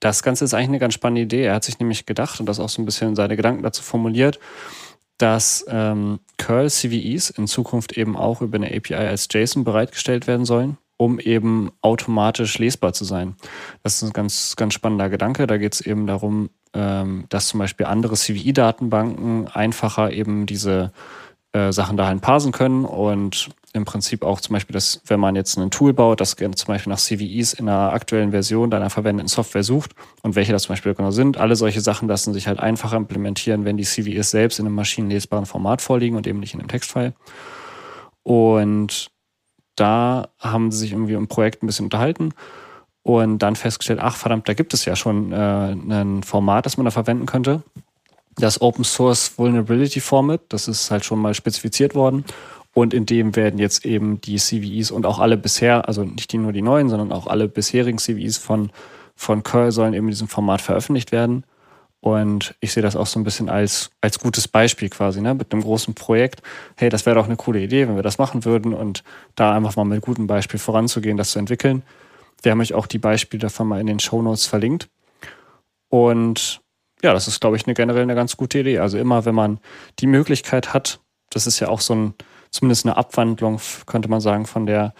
das Ganze ist eigentlich eine ganz spannende Idee. Er hat sich nämlich gedacht und das auch so ein bisschen seine Gedanken dazu formuliert, dass ähm, Curl CVEs in Zukunft eben auch über eine API als JSON bereitgestellt werden sollen um eben automatisch lesbar zu sein. Das ist ein ganz, ganz spannender Gedanke. Da geht es eben darum, ähm, dass zum Beispiel andere CVI-Datenbanken einfacher eben diese äh, Sachen dahin parsen können und im Prinzip auch zum Beispiel, dass wenn man jetzt ein Tool baut, das zum Beispiel nach CVEs in einer aktuellen Version deiner verwendeten Software sucht und welche das zum Beispiel genau sind, alle solche Sachen lassen sich halt einfacher implementieren, wenn die CVEs selbst in einem maschinenlesbaren Format vorliegen und eben nicht in einem Textfile. Und da haben sie sich irgendwie im Projekt ein bisschen unterhalten und dann festgestellt, ach verdammt, da gibt es ja schon äh, ein Format, das man da verwenden könnte. Das Open Source Vulnerability Format, das ist halt schon mal spezifiziert worden. Und in dem werden jetzt eben die CVEs und auch alle bisher, also nicht nur die neuen, sondern auch alle bisherigen CVEs von, von Curl sollen eben in diesem Format veröffentlicht werden. Und ich sehe das auch so ein bisschen als, als gutes Beispiel quasi, ne? mit einem großen Projekt. Hey, das wäre doch eine coole Idee, wenn wir das machen würden und da einfach mal mit gutem Beispiel voranzugehen, das zu entwickeln. Wir haben euch auch die Beispiele davon mal in den Show Notes verlinkt. Und ja, das ist, glaube ich, eine generell eine ganz gute Idee. Also immer, wenn man die Möglichkeit hat, das ist ja auch so ein, zumindest eine Abwandlung, könnte man sagen, von der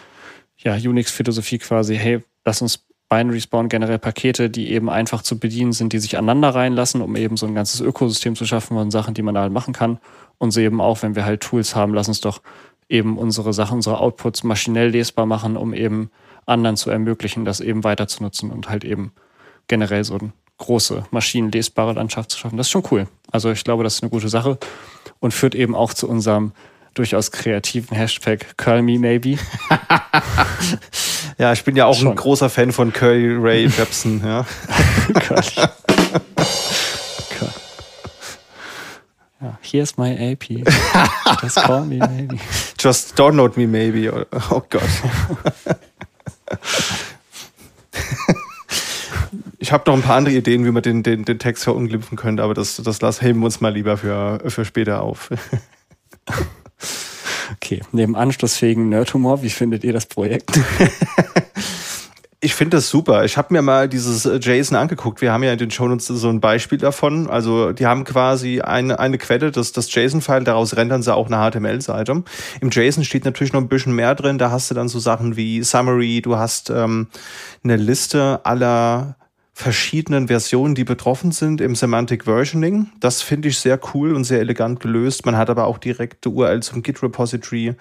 ja, Unix-Philosophie quasi, hey, lass uns Binaries bauen generell Pakete, die eben einfach zu bedienen sind, die sich aneinander reinlassen, um eben so ein ganzes Ökosystem zu schaffen von Sachen, die man halt machen kann. Und so eben auch, wenn wir halt Tools haben, lass uns doch eben unsere Sachen, unsere Outputs maschinell lesbar machen, um eben anderen zu ermöglichen, das eben weiter zu nutzen und halt eben generell so eine große maschinenlesbare Landschaft zu schaffen. Das ist schon cool. Also ich glaube, das ist eine gute Sache und führt eben auch zu unserem durchaus kreativen Hashtag CurlMeMaybe. ja, ich bin ja auch Schon. ein großer Fan von Curly Ray Jepsen. Ja. ja, here's my AP. Just call me maybe. Just download me maybe. Oh Gott. ich habe noch ein paar andere Ideen, wie man den, den, den Text verunglimpfen könnte, aber das, das lass, heben wir uns mal lieber für, für später auf. Okay, neben anschlussfähigen Nerdhumor, wie findet ihr das Projekt? Ich finde das super. Ich habe mir mal dieses äh, JSON angeguckt. Wir haben ja in den Shownotes so ein Beispiel davon. Also die haben quasi eine, eine Quelle, das, das JSON-File, daraus rendern sie auch eine HTML-Seite. Im JSON steht natürlich noch ein bisschen mehr drin. Da hast du dann so Sachen wie Summary, du hast ähm, eine Liste aller verschiedenen Versionen, die betroffen sind im Semantic Versioning. Das finde ich sehr cool und sehr elegant gelöst. Man hat aber auch direkte URL zum Git-Repository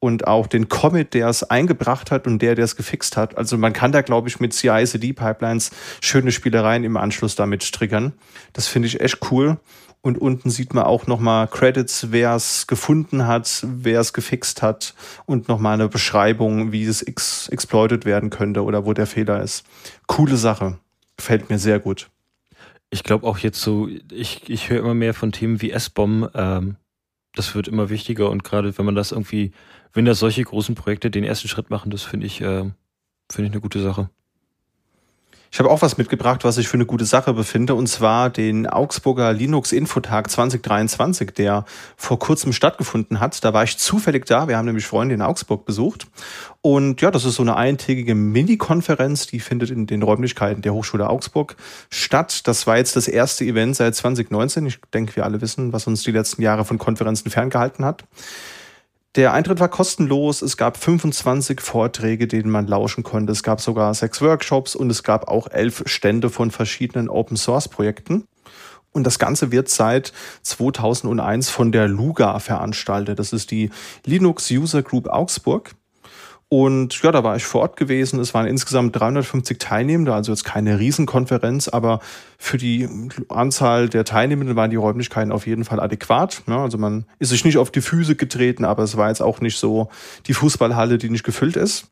und auch den Commit, der es eingebracht hat und der, der es gefixt hat. Also man kann da, glaube ich, mit CI-CD-Pipelines schöne Spielereien im Anschluss damit triggern. Das finde ich echt cool. Und unten sieht man auch nochmal Credits, wer es gefunden hat, wer es gefixt hat und nochmal eine Beschreibung, wie es ex exploited werden könnte oder wo der Fehler ist. Coole Sache. Gefällt mir sehr gut. Ich glaube auch jetzt so, ich, ich höre immer mehr von Themen wie S-Bomb. Ähm, das wird immer wichtiger und gerade wenn man das irgendwie wenn da solche großen Projekte den ersten Schritt machen, das finde ich, äh, finde ich eine gute Sache. Ich habe auch was mitgebracht, was ich für eine gute Sache befinde, und zwar den Augsburger Linux Infotag 2023, der vor kurzem stattgefunden hat. Da war ich zufällig da. Wir haben nämlich Freunde in Augsburg besucht. Und ja, das ist so eine eintägige Mini-Konferenz, die findet in den Räumlichkeiten der Hochschule Augsburg statt. Das war jetzt das erste Event seit 2019. Ich denke, wir alle wissen, was uns die letzten Jahre von Konferenzen ferngehalten hat. Der Eintritt war kostenlos. Es gab 25 Vorträge, denen man lauschen konnte. Es gab sogar sechs Workshops und es gab auch elf Stände von verschiedenen Open Source Projekten. Und das Ganze wird seit 2001 von der Luga veranstaltet. Das ist die Linux User Group Augsburg. Und ja, da war ich vor Ort gewesen. Es waren insgesamt 350 Teilnehmende, also jetzt keine Riesenkonferenz, aber für die Anzahl der Teilnehmenden waren die Räumlichkeiten auf jeden Fall adäquat. Ja, also man ist sich nicht auf die Füße getreten, aber es war jetzt auch nicht so die Fußballhalle, die nicht gefüllt ist.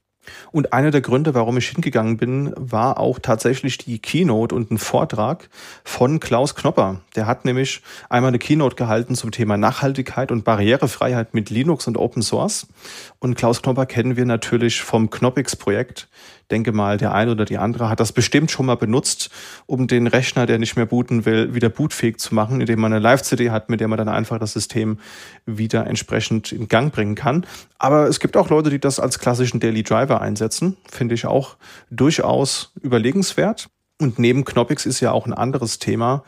Und einer der Gründe, warum ich hingegangen bin, war auch tatsächlich die Keynote und ein Vortrag von Klaus Knopper. Der hat nämlich einmal eine Keynote gehalten zum Thema Nachhaltigkeit und Barrierefreiheit mit Linux und Open Source. Und Klaus Knopper kennen wir natürlich vom Knoppix-Projekt denke mal, der eine oder die andere hat das bestimmt schon mal benutzt, um den Rechner, der nicht mehr booten will, wieder bootfähig zu machen, indem man eine Live-CD hat, mit der man dann einfach das System wieder entsprechend in Gang bringen kann. Aber es gibt auch Leute, die das als klassischen Daily Driver einsetzen. Finde ich auch durchaus überlegenswert. Und neben Knoppix ist ja auch ein anderes Thema,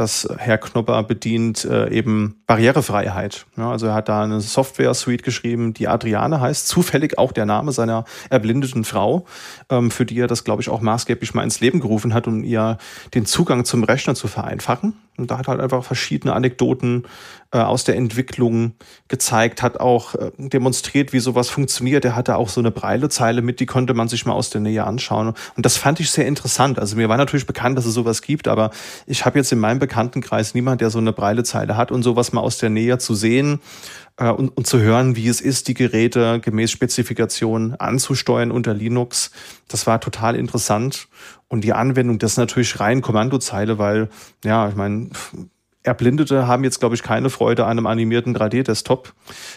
das Herr Knopper bedient äh, eben Barrierefreiheit. Ja, also er hat da eine Software-Suite geschrieben, die Adriane heißt, zufällig auch der Name seiner erblindeten Frau, ähm, für die er das, glaube ich, auch maßgeblich mal ins Leben gerufen hat, um ihr den Zugang zum Rechner zu vereinfachen. Und da hat halt einfach verschiedene Anekdoten äh, aus der Entwicklung gezeigt, hat auch äh, demonstriert, wie sowas funktioniert. Er hatte auch so eine Breilezeile mit, die konnte man sich mal aus der Nähe anschauen. Und das fand ich sehr interessant. Also mir war natürlich bekannt, dass es sowas gibt, aber ich habe jetzt in meinem Bekanntenkreis niemand, der so eine Breilezeile hat und sowas mal aus der Nähe zu sehen äh, und, und zu hören, wie es ist, die Geräte gemäß Spezifikation anzusteuern unter Linux. Das war total interessant. Und die Anwendung, das ist natürlich rein Kommandozeile, weil, ja, ich meine, Erblindete haben jetzt, glaube ich, keine Freude an einem animierten 3D-Desktop.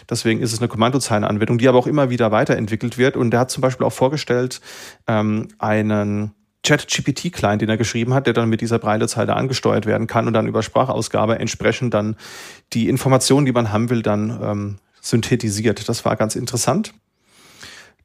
Deswegen ist es eine Kommandozeilenanwendung, die aber auch immer wieder weiterentwickelt wird. Und der hat zum Beispiel auch vorgestellt, ähm, einen Chat-GPT-Client, den er geschrieben hat, der dann mit dieser Breilezeile angesteuert werden kann und dann über Sprachausgabe entsprechend dann die Informationen, die man haben will, dann ähm, synthetisiert. Das war ganz interessant.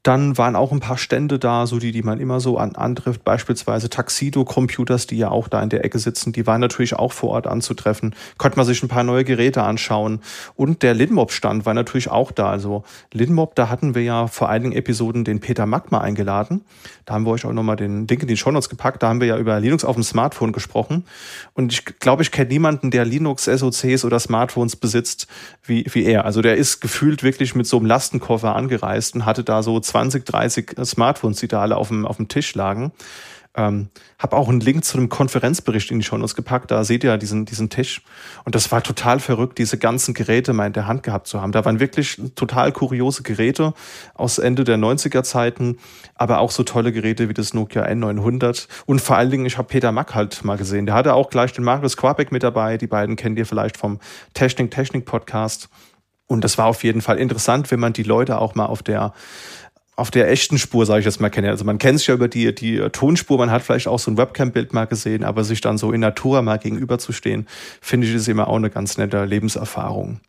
Dann waren auch ein paar Stände da, so die, die man immer so an, antrifft, beispielsweise Taxido-Computers, die ja auch da in der Ecke sitzen, die waren natürlich auch vor Ort anzutreffen. Konnte man sich ein paar neue Geräte anschauen. Und der Linmob-Stand war natürlich auch da. Also Linmob, da hatten wir ja vor einigen Episoden den Peter Magma eingeladen. Da haben wir euch auch nochmal den Link in die Show Notes gepackt. Da haben wir ja über Linux auf dem Smartphone gesprochen. Und ich glaube, ich kenne niemanden, der Linux-SOCs oder Smartphones besitzt, wie, wie er. Also der ist gefühlt wirklich mit so einem Lastenkoffer angereist und hatte da so 20, 30 Smartphones, die da alle auf dem, auf dem Tisch lagen. Ähm, habe auch einen Link zu einem Konferenzbericht in die Show Notes gepackt. Da seht ihr diesen, diesen Tisch. Und das war total verrückt, diese ganzen Geräte mal in der Hand gehabt zu haben. Da waren wirklich total kuriose Geräte aus Ende der 90er Zeiten, aber auch so tolle Geräte wie das Nokia N900. Und vor allen Dingen, ich habe Peter Mack halt mal gesehen. Der hatte auch gleich den Marius Quabeck mit dabei. Die beiden kennt ihr vielleicht vom Technik Technik Podcast. Und das war auf jeden Fall interessant, wenn man die Leute auch mal auf der auf der echten Spur, sage ich jetzt mal, kenne. Also man kennt sich ja über die, die Tonspur, man hat vielleicht auch so ein Webcam-Bild mal gesehen, aber sich dann so in Natura mal gegenüberzustehen, finde ich, ist immer auch eine ganz nette Lebenserfahrung.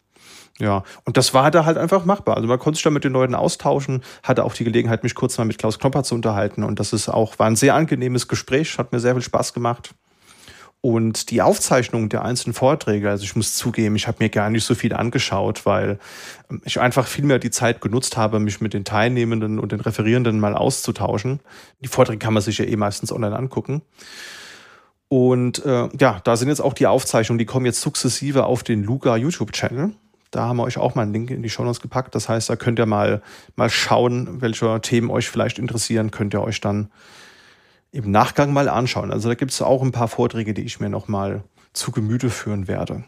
Ja, und das war da halt einfach machbar. Also man konnte sich da mit den Leuten austauschen, hatte auch die Gelegenheit, mich kurz mal mit Klaus Klopper zu unterhalten und das ist auch, war ein sehr angenehmes Gespräch, hat mir sehr viel Spaß gemacht. Und die Aufzeichnung der einzelnen Vorträge, also ich muss zugeben, ich habe mir gar nicht so viel angeschaut, weil ähm, ich einfach viel mehr die Zeit genutzt habe, mich mit den Teilnehmenden und den Referierenden mal auszutauschen. Die Vorträge kann man sich ja eh meistens online angucken. Und äh, ja, da sind jetzt auch die Aufzeichnungen, die kommen jetzt sukzessive auf den Luga YouTube-Channel. Da haben wir euch auch mal einen Link in die Show Notes gepackt. Das heißt, da könnt ihr mal, mal schauen, welche Themen euch vielleicht interessieren, könnt ihr euch dann im Nachgang mal anschauen. Also da gibt es auch ein paar Vorträge, die ich mir noch mal zu Gemüte führen werde.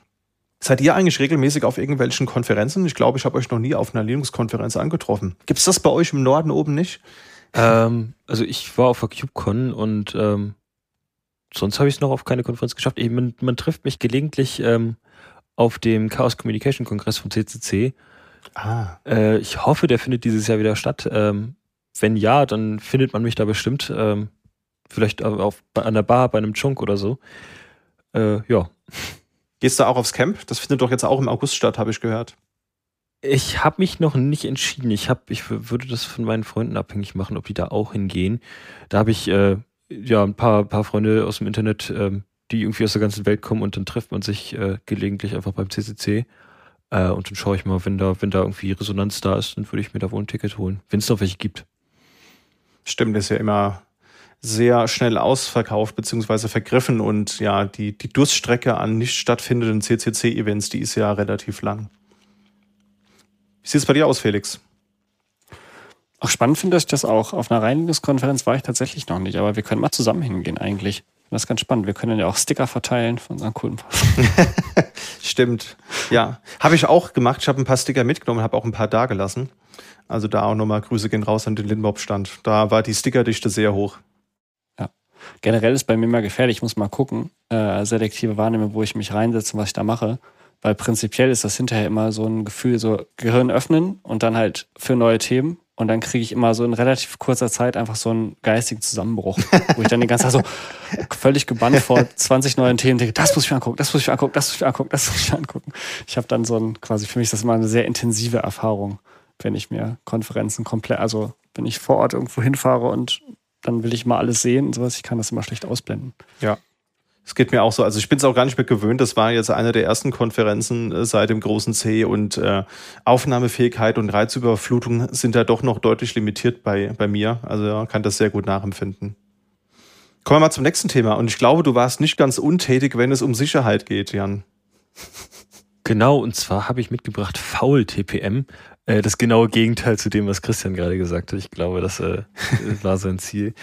Seid ihr eigentlich regelmäßig auf irgendwelchen Konferenzen? Ich glaube, ich habe euch noch nie auf einer Linux-Konferenz angetroffen. Gibt es das bei euch im Norden oben nicht? Ähm, also ich war auf der CubeCon und ähm, sonst habe ich es noch auf keine Konferenz geschafft. Ich, man, man, trifft mich gelegentlich ähm, auf dem Chaos Communication Kongress von CCC. Ah. Äh, ich hoffe, der findet dieses Jahr wieder statt. Ähm, wenn ja, dann findet man mich da bestimmt. Vielleicht auf, an der Bar bei einem Chunk oder so. Äh, ja. Gehst du auch aufs Camp? Das findet doch jetzt auch im August statt, habe ich gehört. Ich habe mich noch nicht entschieden. Ich, hab, ich würde das von meinen Freunden abhängig machen, ob die da auch hingehen. Da habe ich äh, ja ein paar, paar Freunde aus dem Internet, ähm, die irgendwie aus der ganzen Welt kommen und dann trifft man sich äh, gelegentlich einfach beim CCC. Äh, und dann schaue ich mal, wenn da, wenn da irgendwie Resonanz da ist, dann würde ich mir da wohl ein Ticket holen, wenn es noch welche gibt. Stimmt, das ist ja immer sehr schnell ausverkauft bzw. vergriffen und ja, die, die Durststrecke an nicht stattfindenden CCC-Events, die ist ja relativ lang. Wie sieht es bei dir aus, Felix? Auch spannend finde ich das auch. Auf einer Reinigungskonferenz war ich tatsächlich noch nicht, aber wir können mal zusammen hingehen eigentlich. Das ist ganz spannend. Wir können ja auch Sticker verteilen von unseren coolen Stimmt. Ja. Habe ich auch gemacht. Ich habe ein paar Sticker mitgenommen, habe auch ein paar da gelassen. Also da auch nochmal Grüße gehen raus an den Lindbob-Stand. Da war die Stickerdichte sehr hoch. Generell ist bei mir mal gefährlich, ich muss mal gucken, äh, selektive Wahrnehmung, wo ich mich reinsetze und was ich da mache. Weil prinzipiell ist das hinterher immer so ein Gefühl, so Gehirn öffnen und dann halt für neue Themen. Und dann kriege ich immer so in relativ kurzer Zeit einfach so einen geistigen Zusammenbruch, wo ich dann die ganze Zeit so völlig gebannt vor 20 neuen Themen denke, das muss ich mir angucken, das muss ich mir angucken, das muss ich mir angucken, das muss ich mir angucken. Ich habe dann so ein, quasi für mich ist das immer eine sehr intensive Erfahrung, wenn ich mir Konferenzen komplett, also wenn ich vor Ort irgendwo hinfahre und dann will ich mal alles sehen und sowas. Ich kann das immer schlecht ausblenden. Ja. Es geht mir auch so. Also ich bin es auch gar nicht mehr gewöhnt. Das war jetzt eine der ersten Konferenzen äh, seit dem großen C und äh, Aufnahmefähigkeit und Reizüberflutung sind da doch noch deutlich limitiert bei, bei mir. Also ja, kann das sehr gut nachempfinden. Kommen wir mal zum nächsten Thema. Und ich glaube, du warst nicht ganz untätig, wenn es um Sicherheit geht, Jan. Genau, und zwar habe ich mitgebracht Faul TPM. Äh, das genaue Gegenteil zu dem, was Christian gerade gesagt hat. Ich glaube, das äh, war sein Ziel.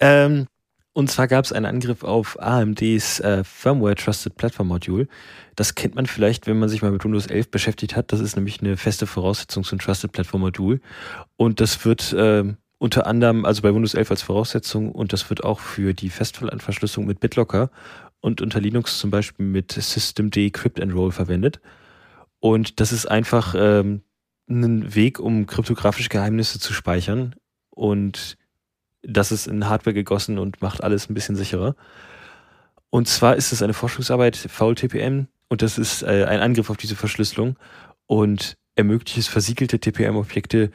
Ähm, und zwar gab es einen Angriff auf AMDs äh, Firmware Trusted Platform Module. Das kennt man vielleicht, wenn man sich mal mit Windows 11 beschäftigt hat. Das ist nämlich eine feste Voraussetzung zum Trusted Platform Modul. Und das wird äh, unter anderem, also bei Windows 11 als Voraussetzung, und das wird auch für die Festfallanverschlüsselung mit BitLocker und unter Linux zum Beispiel mit Systemd Crypt Enroll verwendet. Und das ist einfach ähm, ein Weg, um kryptografische Geheimnisse zu speichern. Und das ist in Hardware gegossen und macht alles ein bisschen sicherer. Und zwar ist es eine Forschungsarbeit, VLTPM, und das ist äh, ein Angriff auf diese Verschlüsselung und ermöglicht es, versiegelte TPM-Objekte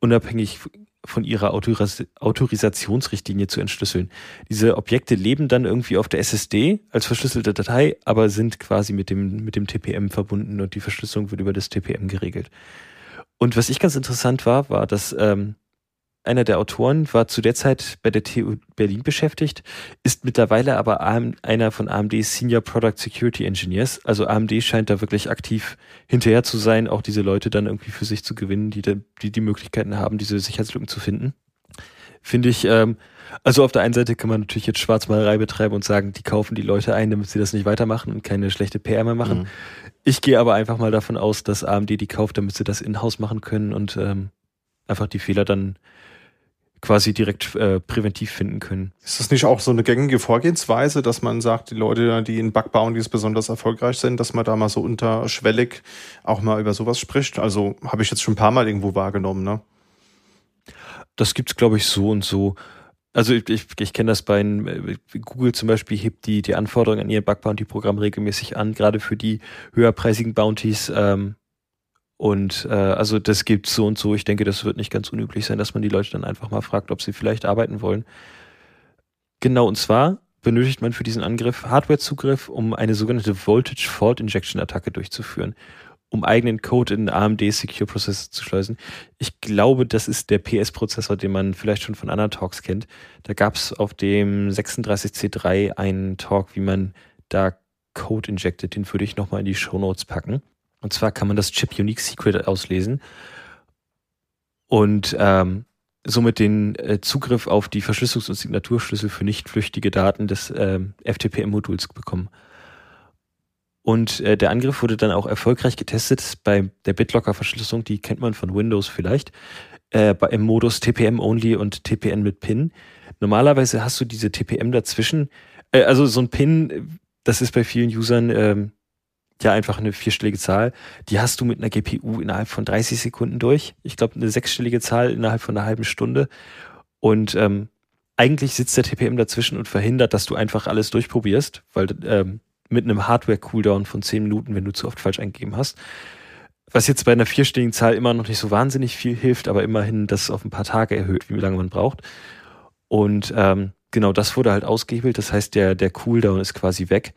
unabhängig von ihrer Autoris Autorisationsrichtlinie zu entschlüsseln. Diese Objekte leben dann irgendwie auf der SSD als verschlüsselte Datei, aber sind quasi mit dem, mit dem TPM verbunden und die Verschlüsselung wird über das TPM geregelt. Und was ich ganz interessant war, war, dass ähm, einer der Autoren war zu der Zeit bei der TU Berlin beschäftigt, ist mittlerweile aber einer von AMDs Senior Product Security Engineers. Also AMD scheint da wirklich aktiv hinterher zu sein, auch diese Leute dann irgendwie für sich zu gewinnen, die die, die Möglichkeiten haben, diese Sicherheitslücken zu finden. Finde ich, ähm, also auf der einen Seite kann man natürlich jetzt Schwarzmalerei betreiben und sagen, die kaufen die Leute ein, damit sie das nicht weitermachen und keine schlechte PR mehr machen. Mhm. Ich gehe aber einfach mal davon aus, dass AMD die kauft, damit sie das in-house machen können und ähm, einfach die Fehler dann quasi direkt äh, präventiv finden können. Ist das nicht auch so eine gängige Vorgehensweise, dass man sagt, die Leute, die in Bug bauen, die es besonders erfolgreich sind, dass man da mal so unterschwellig auch mal über sowas spricht? Also habe ich jetzt schon ein paar Mal irgendwo wahrgenommen, ne? das gibt's glaube ich so und so. Also ich, ich, ich kenne das bei äh, Google zum Beispiel hebt die, die Anforderungen an ihr Bug Bounty Programm regelmäßig an, gerade für die höherpreisigen Bounties. Ähm, und äh, also das gibt so und so. Ich denke, das wird nicht ganz unüblich sein, dass man die Leute dann einfach mal fragt, ob sie vielleicht arbeiten wollen. Genau, und zwar benötigt man für diesen Angriff Hardwarezugriff, um eine sogenannte Voltage Fault Injection Attacke durchzuführen, um eigenen Code in AMD Secure Processor zu schleusen. Ich glaube, das ist der PS-Prozessor, den man vielleicht schon von anderen Talks kennt. Da gab es auf dem 36C3 einen Talk, wie man da Code injected. Den würde ich nochmal in die Show Notes packen. Und zwar kann man das Chip Unique Secret auslesen und ähm, somit den äh, Zugriff auf die Verschlüsselungs- und Signaturschlüssel für nicht flüchtige Daten des ähm, FTPM-Moduls bekommen. Und äh, der Angriff wurde dann auch erfolgreich getestet bei der BitLocker-Verschlüsselung, die kennt man von Windows vielleicht, äh, im Modus TPM-Only und TPN mit PIN. Normalerweise hast du diese TPM dazwischen, äh, also so ein PIN, das ist bei vielen Usern ähm, ja einfach eine vierstellige Zahl. Die hast du mit einer GPU innerhalb von 30 Sekunden durch. Ich glaube, eine sechsstellige Zahl innerhalb von einer halben Stunde. Und ähm, eigentlich sitzt der TPM dazwischen und verhindert, dass du einfach alles durchprobierst, weil ähm, mit einem Hardware-Cooldown von 10 Minuten, wenn du zu oft falsch eingegeben hast. Was jetzt bei einer vierstelligen Zahl immer noch nicht so wahnsinnig viel hilft, aber immerhin das auf ein paar Tage erhöht, wie lange man braucht. Und ähm, genau das wurde halt ausgehebelt. Das heißt, der, der Cooldown ist quasi weg.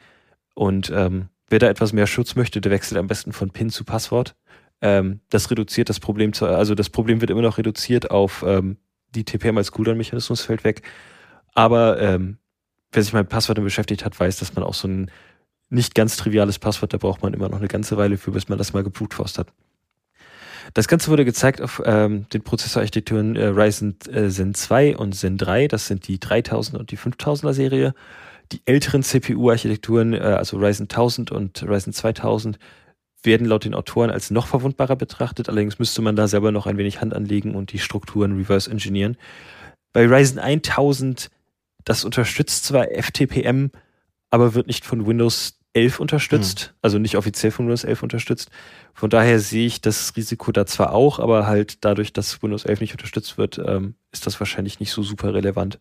Und ähm, Wer da etwas mehr Schutz möchte, der wechselt am besten von PIN zu Passwort. Ähm, das reduziert das Problem zu, also das Problem wird immer noch reduziert auf ähm, die TPM als Cooldown-Mechanismus fällt weg. Aber ähm, wer sich mal mit Passwörtern beschäftigt hat, weiß, dass man auch so ein nicht ganz triviales Passwort, da braucht man immer noch eine ganze Weile für, bis man das mal gebrutforst hat. Das Ganze wurde gezeigt auf ähm, den Prozessorarchitekturen äh, Ryzen äh, Zen 2 und Zen 3. Das sind die 3000 und die 5000er Serie. Die älteren CPU-Architekturen, äh, also Ryzen 1000 und Ryzen 2000, werden laut den Autoren als noch verwundbarer betrachtet. Allerdings müsste man da selber noch ein wenig Hand anlegen und die Strukturen reverse engineeren. Bei Ryzen 1000, das unterstützt zwar FTPM, aber wird nicht von Windows 11 unterstützt, hm. also nicht offiziell von Windows 11 unterstützt. Von daher sehe ich das Risiko da zwar auch, aber halt dadurch, dass Windows 11 nicht unterstützt wird, ähm, ist das wahrscheinlich nicht so super relevant.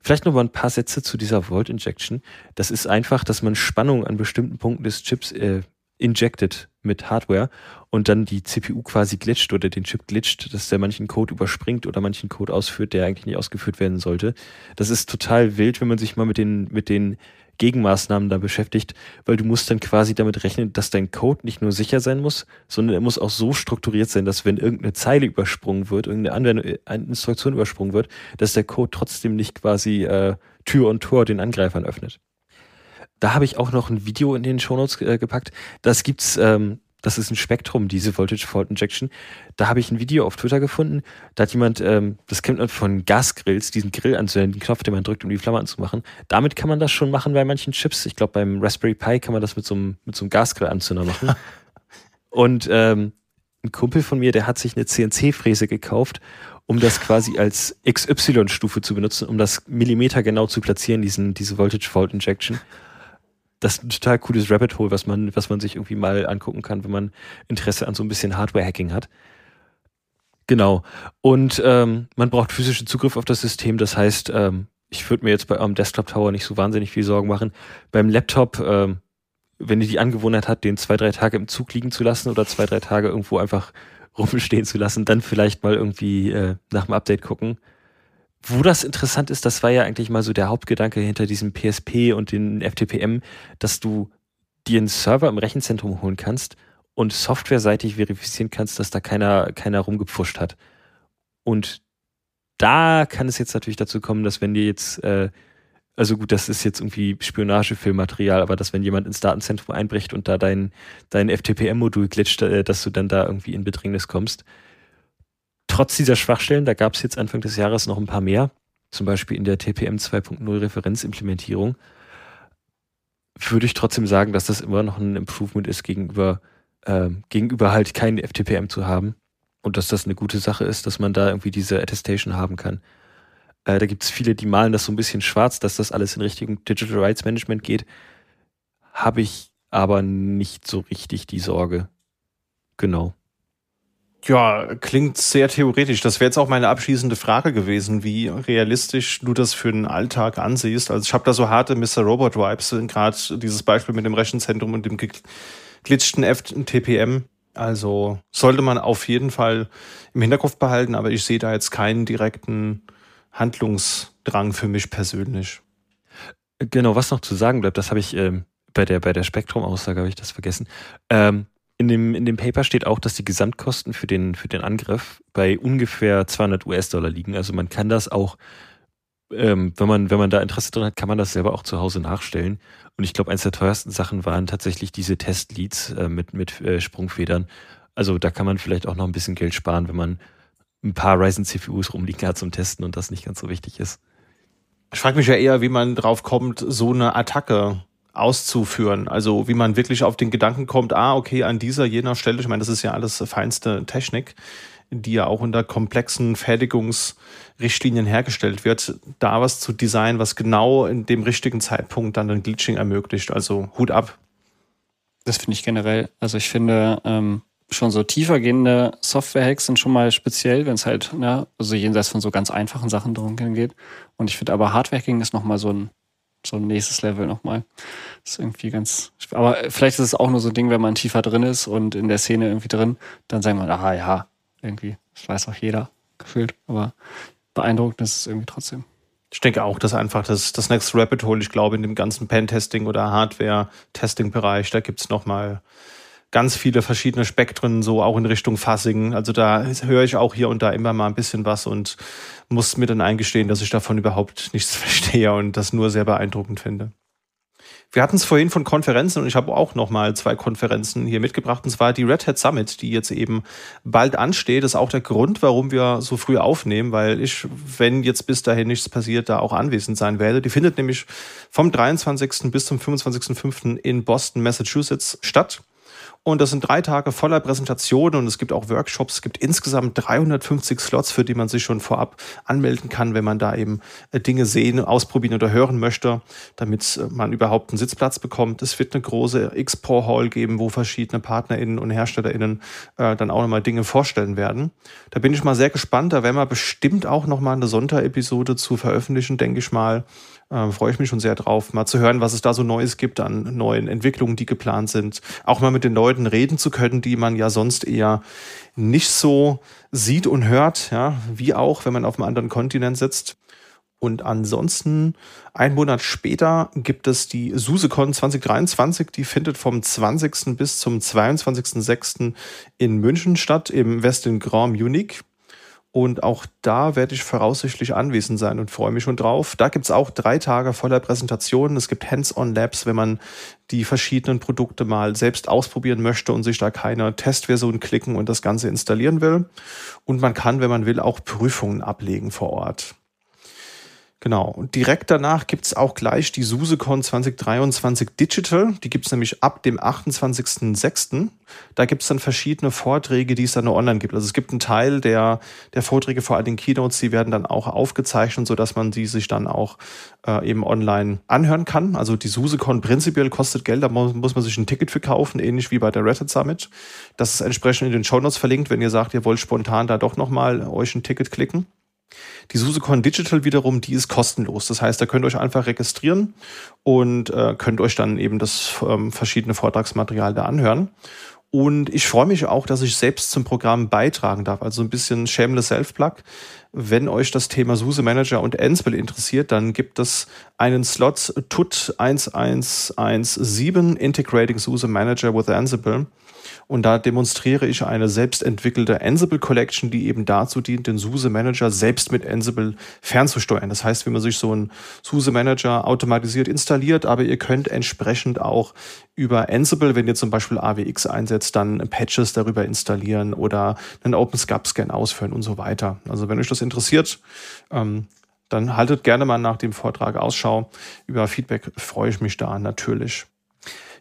Vielleicht noch mal ein paar Sätze zu dieser Volt Injection. Das ist einfach, dass man Spannung an bestimmten Punkten des Chips äh, injected mit Hardware und dann die CPU quasi glitscht oder den Chip glitscht, dass der manchen Code überspringt oder manchen Code ausführt, der eigentlich nicht ausgeführt werden sollte. Das ist total wild, wenn man sich mal mit den, mit den Gegenmaßnahmen da beschäftigt, weil du musst dann quasi damit rechnen, dass dein Code nicht nur sicher sein muss, sondern er muss auch so strukturiert sein, dass wenn irgendeine Zeile übersprungen wird, irgendeine Anwendung, eine Instruktion übersprungen wird, dass der Code trotzdem nicht quasi äh, Tür und Tor den Angreifern öffnet. Da habe ich auch noch ein Video in den Shownotes äh, gepackt. Das gibt's ähm, das ist ein Spektrum, diese Voltage Fault Injection. Da habe ich ein Video auf Twitter gefunden. Da hat jemand, ähm, das kennt man von Gasgrills, diesen Grill anzuwenden, den Knopf, den man drückt, um die Flamme anzumachen. Damit kann man das schon machen bei manchen Chips. Ich glaube, beim Raspberry Pi kann man das mit so einem, mit so einem Gasgrill-Anzünder machen. Und ähm, ein Kumpel von mir, der hat sich eine CNC-Fräse gekauft, um das quasi als XY-Stufe zu benutzen, um das Millimeter genau zu platzieren, diesen, diese Voltage Fault Injection das ist ein total cooles Rabbit Hole, was man, was man sich irgendwie mal angucken kann, wenn man Interesse an so ein bisschen Hardware-Hacking hat. Genau. Und ähm, man braucht physischen Zugriff auf das System. Das heißt, ähm, ich würde mir jetzt bei einem Desktop Tower nicht so wahnsinnig viel Sorgen machen. Beim Laptop, ähm, wenn ihr die Angewohnheit hat, den zwei, drei Tage im Zug liegen zu lassen oder zwei, drei Tage irgendwo einfach rumstehen zu lassen, dann vielleicht mal irgendwie äh, nach dem Update gucken. Wo das interessant ist, das war ja eigentlich mal so der Hauptgedanke hinter diesem PSP und den FTPM, dass du dir einen Server im Rechenzentrum holen kannst und softwareseitig verifizieren kannst, dass da keiner, keiner rumgepfuscht hat. Und da kann es jetzt natürlich dazu kommen, dass wenn dir jetzt, äh, also gut, das ist jetzt irgendwie Spionagefilmmaterial, aber dass wenn jemand ins Datenzentrum einbricht und da dein, dein FTPM-Modul glitscht, äh, dass du dann da irgendwie in Bedrängnis kommst trotz dieser Schwachstellen, da gab es jetzt Anfang des Jahres noch ein paar mehr, zum Beispiel in der TPM 2.0 Referenzimplementierung, würde ich trotzdem sagen, dass das immer noch ein Improvement ist gegenüber, äh, gegenüber halt kein FTPM zu haben und dass das eine gute Sache ist, dass man da irgendwie diese Attestation haben kann. Äh, da gibt es viele, die malen das so ein bisschen schwarz, dass das alles in Richtung Digital Rights Management geht. Habe ich aber nicht so richtig die Sorge. Genau. Ja, klingt sehr theoretisch. Das wäre jetzt auch meine abschließende Frage gewesen, wie realistisch du das für den Alltag ansiehst. Also ich habe da so harte Mr. Robot Vibes, gerade dieses Beispiel mit dem Rechenzentrum und dem geglitschten FTPM. Also sollte man auf jeden Fall im Hinterkopf behalten, aber ich sehe da jetzt keinen direkten Handlungsdrang für mich persönlich. Genau, was noch zu sagen bleibt, das habe ich ähm, bei der bei der Spektrum-Aussage habe ich das vergessen. Ähm, in dem, in dem Paper steht auch, dass die Gesamtkosten für den, für den Angriff bei ungefähr 200 US-Dollar liegen. Also man kann das auch, ähm, wenn, man, wenn man da Interesse drin hat, kann man das selber auch zu Hause nachstellen. Und ich glaube, eines der teuersten Sachen waren tatsächlich diese Testleads äh, mit, mit äh, Sprungfedern. Also da kann man vielleicht auch noch ein bisschen Geld sparen, wenn man ein paar Ryzen CPUs rumliegen hat zum Testen und das nicht ganz so wichtig ist. Ich frage mich ja eher, wie man drauf kommt, so eine Attacke auszuführen. Also wie man wirklich auf den Gedanken kommt, ah, okay, an dieser, jener Stelle, ich meine, das ist ja alles feinste Technik, die ja auch unter komplexen Fertigungsrichtlinien hergestellt wird, da was zu designen, was genau in dem richtigen Zeitpunkt dann ein Glitching ermöglicht. Also Hut ab. Das finde ich generell. Also ich finde, ähm, schon so tiefergehende Software-Hacks sind schon mal speziell, wenn es halt, ne, also jenseits von so ganz einfachen Sachen drum geht. Und ich finde aber Hardware-Hacking ist nochmal so ein so ein nächstes Level nochmal. Das ist irgendwie ganz, aber vielleicht ist es auch nur so ein Ding, wenn man tiefer drin ist und in der Szene irgendwie drin, dann sagen wir, aha, ja, irgendwie, das weiß auch jeder gefühlt, aber beeindruckend ist es irgendwie trotzdem. Ich denke auch, dass einfach das, das Next Rapid Hole, ich glaube, in dem ganzen Pen-Testing oder Hardware-Testing-Bereich, da gibt es nochmal ganz viele verschiedene Spektren, so auch in Richtung Fassing. Also da höre ich auch hier und da immer mal ein bisschen was und muss mir dann eingestehen, dass ich davon überhaupt nichts verstehe und das nur sehr beeindruckend finde. Wir hatten es vorhin von Konferenzen und ich habe auch noch mal zwei Konferenzen hier mitgebracht und zwar die Red Hat Summit, die jetzt eben bald ansteht. Das ist auch der Grund, warum wir so früh aufnehmen, weil ich, wenn jetzt bis dahin nichts passiert, da auch anwesend sein werde. Die findet nämlich vom 23. bis zum 25.05. in Boston, Massachusetts statt. Und das sind drei Tage voller Präsentationen und es gibt auch Workshops. Es gibt insgesamt 350 Slots, für die man sich schon vorab anmelden kann, wenn man da eben äh, Dinge sehen, ausprobieren oder hören möchte, damit äh, man überhaupt einen Sitzplatz bekommt. Es wird eine große Expo Hall geben, wo verschiedene PartnerInnen und HerstellerInnen äh, dann auch nochmal Dinge vorstellen werden. Da bin ich mal sehr gespannt. Da werden wir bestimmt auch nochmal eine Sonderepisode zu veröffentlichen, denke ich mal. Äh, freue ich mich schon sehr drauf, mal zu hören, was es da so Neues gibt an neuen Entwicklungen, die geplant sind. Auch mal mit den Leuten reden zu können, die man ja sonst eher nicht so sieht und hört, ja, wie auch, wenn man auf einem anderen Kontinent sitzt. Und ansonsten, ein Monat später gibt es die SuseCon 2023, die findet vom 20. bis zum 22.06. in München statt, im Westin Grand Munich. Und auch da werde ich voraussichtlich anwesend sein und freue mich schon drauf. Da gibt es auch drei Tage voller Präsentationen. Es gibt Hands-on-Labs, wenn man die verschiedenen Produkte mal selbst ausprobieren möchte und sich da keine Testversion klicken und das Ganze installieren will. Und man kann, wenn man will, auch Prüfungen ablegen vor Ort. Genau. Und direkt danach gibt's auch gleich die SuseCon 2023 Digital. Die gibt's nämlich ab dem 28.06. Da gibt's dann verschiedene Vorträge, die es dann nur online gibt. Also es gibt einen Teil der, der Vorträge, vor allem Keynotes, die werden dann auch aufgezeichnet, sodass man die sich dann auch äh, eben online anhören kann. Also die SuseCon prinzipiell kostet Geld, da muss, muss man sich ein Ticket für kaufen, ähnlich wie bei der Red Hat Summit. Das ist entsprechend in den Show Notes verlinkt, wenn ihr sagt, ihr wollt spontan da doch nochmal euch ein Ticket klicken. Die SuseCon Digital wiederum, die ist kostenlos. Das heißt, da könnt ihr euch einfach registrieren und äh, könnt euch dann eben das ähm, verschiedene Vortragsmaterial da anhören. Und ich freue mich auch, dass ich selbst zum Programm beitragen darf. Also ein bisschen shameless Self-Plug. Wenn euch das Thema SUSE Manager und Ansible interessiert, dann gibt es einen Slot TUT 1117 Integrating SUSE Manager with Ansible. Und da demonstriere ich eine selbst entwickelte Ansible Collection, die eben dazu dient, den SUSE Manager selbst mit Ansible fernzusteuern. Das heißt, wenn man sich so einen SUSE Manager automatisiert installiert, aber ihr könnt entsprechend auch über Ansible, wenn ihr zum Beispiel AWX einsetzt, dann Patches darüber installieren oder einen OpenSCAP-Scan ausführen und so weiter. Also wenn euch das interessiert, ähm, dann haltet gerne mal nach dem Vortrag Ausschau. Über Feedback freue ich mich da natürlich.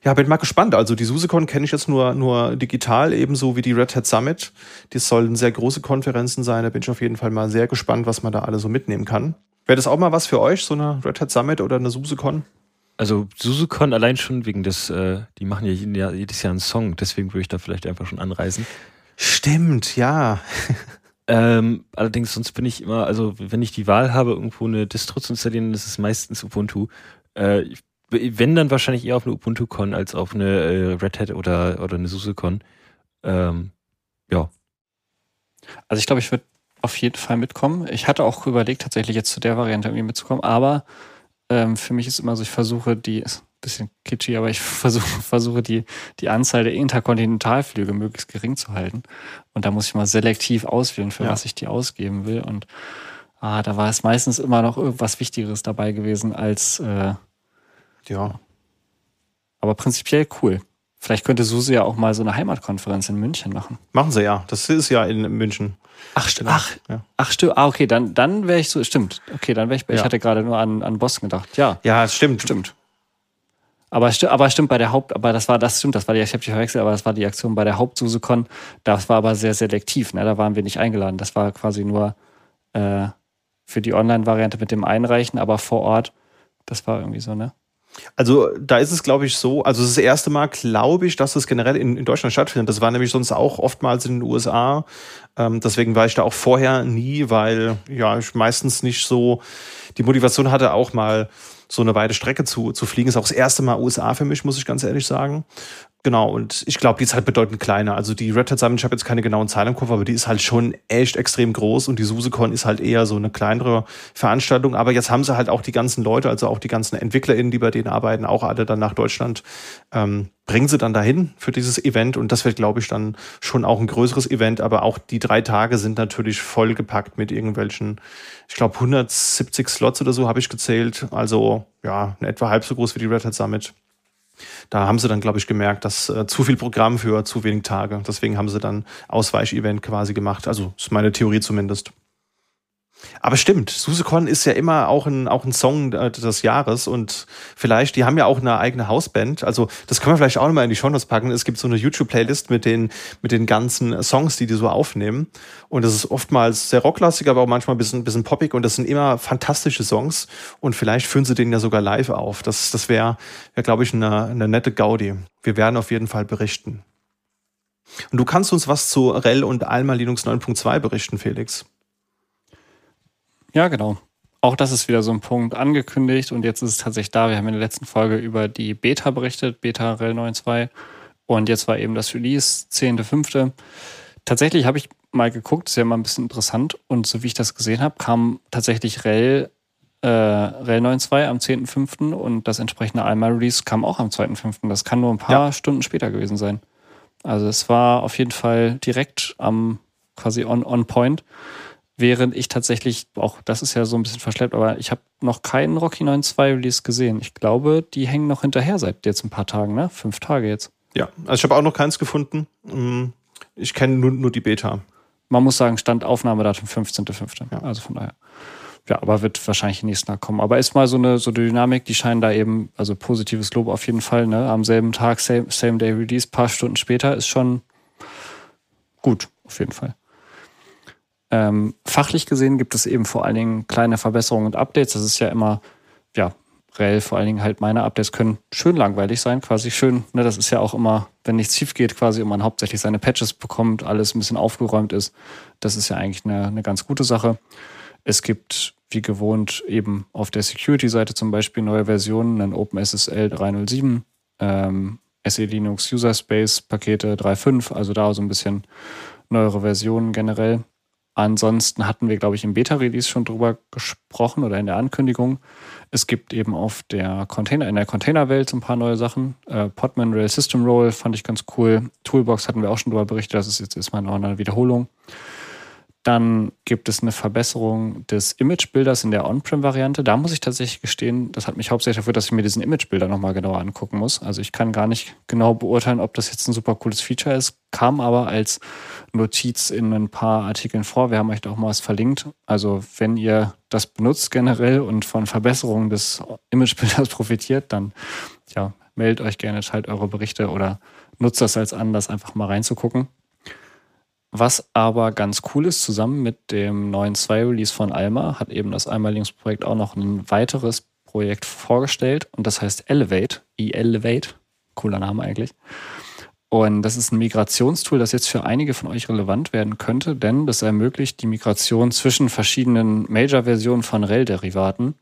Ja, bin mal gespannt. Also die SuseCon kenne ich jetzt nur, nur digital, ebenso wie die Red Hat Summit. Die sollen sehr große Konferenzen sein. Da bin ich auf jeden Fall mal sehr gespannt, was man da alle so mitnehmen kann. Wäre das auch mal was für euch, so eine Red Hat Summit oder eine SuseCon? Also SuseCon allein schon wegen des, äh, die machen ja jedes Jahr einen Song, deswegen würde ich da vielleicht einfach schon anreisen. Stimmt, ja. Ähm, allerdings, sonst bin ich immer, also wenn ich die Wahl habe, irgendwo eine Distro zu installieren, dann ist es meistens Ubuntu. Äh, wenn dann wahrscheinlich eher auf eine Ubuntu-Con als auf eine äh, Red Hat oder, oder eine SUSE-Con. Ähm, ja. Also ich glaube, ich würde auf jeden Fall mitkommen. Ich hatte auch überlegt, tatsächlich jetzt zu der Variante irgendwie mitzukommen, aber ähm, für mich ist immer so, ich versuche die, ist ein bisschen kitschy, aber ich versuche, versuche die, die Anzahl der Interkontinentalflüge möglichst gering zu halten. Und da muss ich mal selektiv auswählen, für Ja. was ich die ausgeben will. Und ah, da war es meistens immer noch irgendwas Wichtigeres dabei gewesen als, äh, Ja. aber prinzipiell cool. Vielleicht könnte SUSE ja auch mal so eine Heimatkonferenz in München machen. Machen sie ja. Das ist ja in München. Ach, stimmt. Ach, Ja. ach stimmt. Ah, okay, dann, dann wäre ich so, stimmt. Okay, dann wäre ich, ich Ja. hatte gerade nur an, an Boston gedacht. Ja, Ja, es stimmt. stimmt. Aber, sti aber stimmt bei der Haupt, aber das war, das stimmt, das war die, ich habe die verwechselt, aber das war die Aktion bei der Haupt-SuseCon. Das war aber sehr selektiv, ne? Da waren wir nicht eingeladen. Das war quasi nur äh, für die Online-Variante mit dem Einreichen, aber vor Ort, das war irgendwie so, ne? Also da ist es, glaube ich, so, also das erste Mal, glaube ich, dass es generell in, in Deutschland stattfindet. Das war nämlich sonst auch oftmals in den USA. Ähm, deswegen war ich da auch vorher nie, weil ja ich meistens nicht so die Motivation hatte, auch mal so eine weite Strecke zu, zu fliegen. Ist auch das erste Mal USA für mich, muss ich ganz ehrlich sagen. Genau, und ich glaube, die ist halt bedeutend kleiner. Also die Red Hat Summit, ich habe jetzt keine genauen Zahlen im Kopf, aber die ist halt schon echt extrem groß und die SuseCon ist halt eher so eine kleinere Veranstaltung. Aber jetzt haben sie halt auch die ganzen Leute, also auch die ganzen EntwicklerInnen, die bei denen arbeiten, auch alle dann nach Deutschland, ähm, bringen sie dann dahin für dieses Event und das wird, glaube ich, dann schon auch ein größeres Event, aber auch die drei Tage sind natürlich vollgepackt mit irgendwelchen, ich glaube 170 Slots oder so habe ich gezählt, also ja, etwa halb so groß wie die Red Hat Summit. Da haben sie dann, glaube ich, gemerkt, dass äh, zu viel Programm für zu wenig Tage. Deswegen haben sie dann Ausweichevent quasi gemacht. Also ist meine Theorie zumindest. Aber stimmt, SuseCon ist ja immer auch ein, auch ein Song äh, des Jahres und vielleicht, die haben ja auch eine eigene Hausband. Also das können wir vielleicht auch nochmal in die Shownotes packen. Es gibt so eine YouTube-Playlist mit den, mit den ganzen Songs, die die so aufnehmen. Und das ist oftmals sehr rocklastig, aber auch manchmal ein bisschen, bisschen poppig und das sind immer fantastische Songs. Und vielleicht führen sie den ja sogar live auf. Das, das wäre, wär, glaube ich, eine, eine nette Gaudi. Wir werden auf jeden Fall berichten. Und du kannst uns was zu REL und Alma Linux 9.2 berichten, Felix. Ja, genau. Auch das ist wieder so ein Punkt angekündigt und jetzt ist es tatsächlich da. Wir haben in der letzten Folge über die Beta berichtet, Beta REL 9.2 und jetzt war eben das Release 10.5. Tatsächlich habe ich mal geguckt, ist ja mal ein bisschen interessant und so wie ich das gesehen habe, kam tatsächlich REL, äh, REL 9.2 am 10.5. und das entsprechende Alma Release kam auch am 2.5. Das kann nur ein paar Ja. Stunden später gewesen sein. Also es war auf jeden Fall direkt am quasi on, on point. Während ich tatsächlich, auch das ist ja so ein bisschen verschleppt, aber ich habe noch keinen Rocky 9.2 Release gesehen. Ich glaube, die hängen noch hinterher seit jetzt ein paar Tagen, ne? Fünf Tage jetzt. Ja, also ich habe auch noch keins gefunden. Mm, Ich kenne nur, nur die Beta. Man muss sagen, Stand Aufnahmedatum 15.05. Ja. Also von daher. Ja, aber wird wahrscheinlich nächsten Tag kommen. Aber ist mal so eine so eine Dynamik, die scheinen da eben, also positives Lob auf jeden Fall, ne? Am selben Tag, same, same day Release, paar Stunden später, ist schon gut, auf jeden Fall. Ähm, fachlich gesehen gibt es eben vor allen Dingen kleine Verbesserungen und Updates. Das ist ja immer, ja, RHEL, vor allen Dingen halt meine Updates können schön langweilig sein, quasi schön. Ne, das ist ja auch immer, wenn nichts schief geht, quasi und man hauptsächlich seine Patches bekommt, alles ein bisschen aufgeräumt ist. Das ist ja eigentlich eine, eine ganz gute Sache. Es gibt, wie gewohnt, eben auf der Security-Seite zum Beispiel neue Versionen, ein OpenSSL 307, ähm, SE Linux User Space Pakete 3.5, also da so ein bisschen neuere Versionen generell. Ansonsten hatten wir, glaube ich, im Beta-Release schon drüber gesprochen oder in der Ankündigung. Es gibt eben auf der Container, in der Containerwelt so ein paar neue Sachen. Äh, Podman Rail System Roll fand ich ganz cool. Toolbox hatten wir auch schon drüber berichtet. Das ist jetzt erstmal noch eine Wiederholung. Dann gibt es eine Verbesserung des Imagebilders in der On-Prem-Variante. Da muss ich tatsächlich gestehen, das hat mich hauptsächlich dafür, dass ich mir diesen Imagebilder nochmal genauer angucken muss. Also ich kann gar nicht genau beurteilen, ob das jetzt ein super cooles Feature ist, kam aber als Notiz in ein paar Artikeln vor. Wir haben euch da auch mal was verlinkt. Also wenn ihr das benutzt generell und von Verbesserungen des Imagebilders profitiert, dann ja, meldet euch gerne, teilt eure Berichte oder nutzt das als Anlass, einfach mal reinzugucken. Was aber ganz cool ist, zusammen mit dem neuen 2-Release von Alma hat eben das Alma Linux Projekt auch noch ein weiteres Projekt vorgestellt und das heißt Elevate, e-Elevate, cooler Name eigentlich. Und das ist ein Migrationstool, das jetzt für einige von euch relevant werden könnte, denn das ermöglicht die Migration zwischen verschiedenen Major-Versionen von RHEL-Derivaten.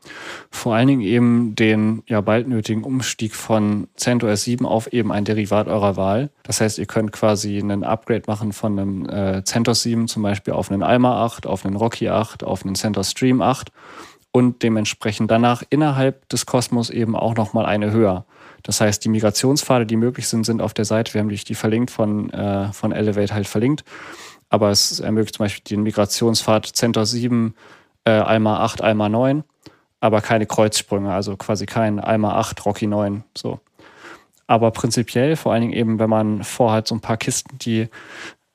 Vor allen Dingen eben den ja bald nötigen Umstieg von CentOS 7 auf eben ein Derivat eurer Wahl. Das heißt, ihr könnt quasi einen Upgrade machen von einem äh, CentOS 7 zum Beispiel auf einen Alma 8, auf einen Rocky 8, auf einen CentOS Stream 8 und dementsprechend danach innerhalb des Kosmos eben auch nochmal eine höher. Das heißt, die Migrationspfade, die möglich sind, sind auf der Seite. Wir haben die verlinkt von, äh, von Elevate halt verlinkt. Aber es ermöglicht zum Beispiel den Migrationspfad CentOS 7, äh, Alma 8, Alma 9, aber keine Kreuzsprünge, also quasi kein Alma 8, Rocky 9. So. Aber prinzipiell, vor allen Dingen eben, wenn man vorhat, so ein paar Kisten, die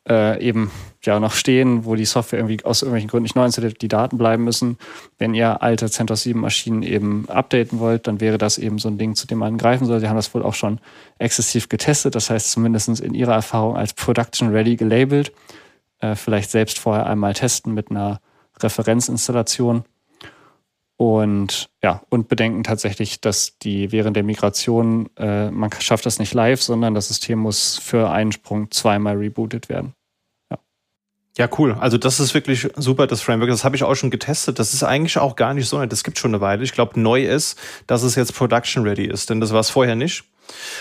äh, eben ja noch stehen, wo die Software irgendwie aus irgendwelchen Gründen nicht neu installiert, die Daten bleiben müssen. Wenn ihr alte CentOS 7 Maschinen eben updaten wollt, dann wäre das eben so ein Ding, zu dem man greifen soll. Sie haben das wohl auch schon exzessiv getestet, das heißt zumindest in ihrer Erfahrung als Production Ready gelabelt. Äh, vielleicht selbst vorher einmal testen mit einer Referenzinstallation. Und ja, und bedenken tatsächlich, dass die während der Migration, äh, man schafft das nicht live, sondern das System muss für einen Sprung zweimal rebootet werden. Ja, cool. Also das ist wirklich super, das Framework. Das habe ich auch schon getestet. Das ist eigentlich auch gar nicht so nett. Das gibt schon eine Weile. Ich glaube, neu ist, dass es jetzt Production Ready ist, denn das war es vorher nicht.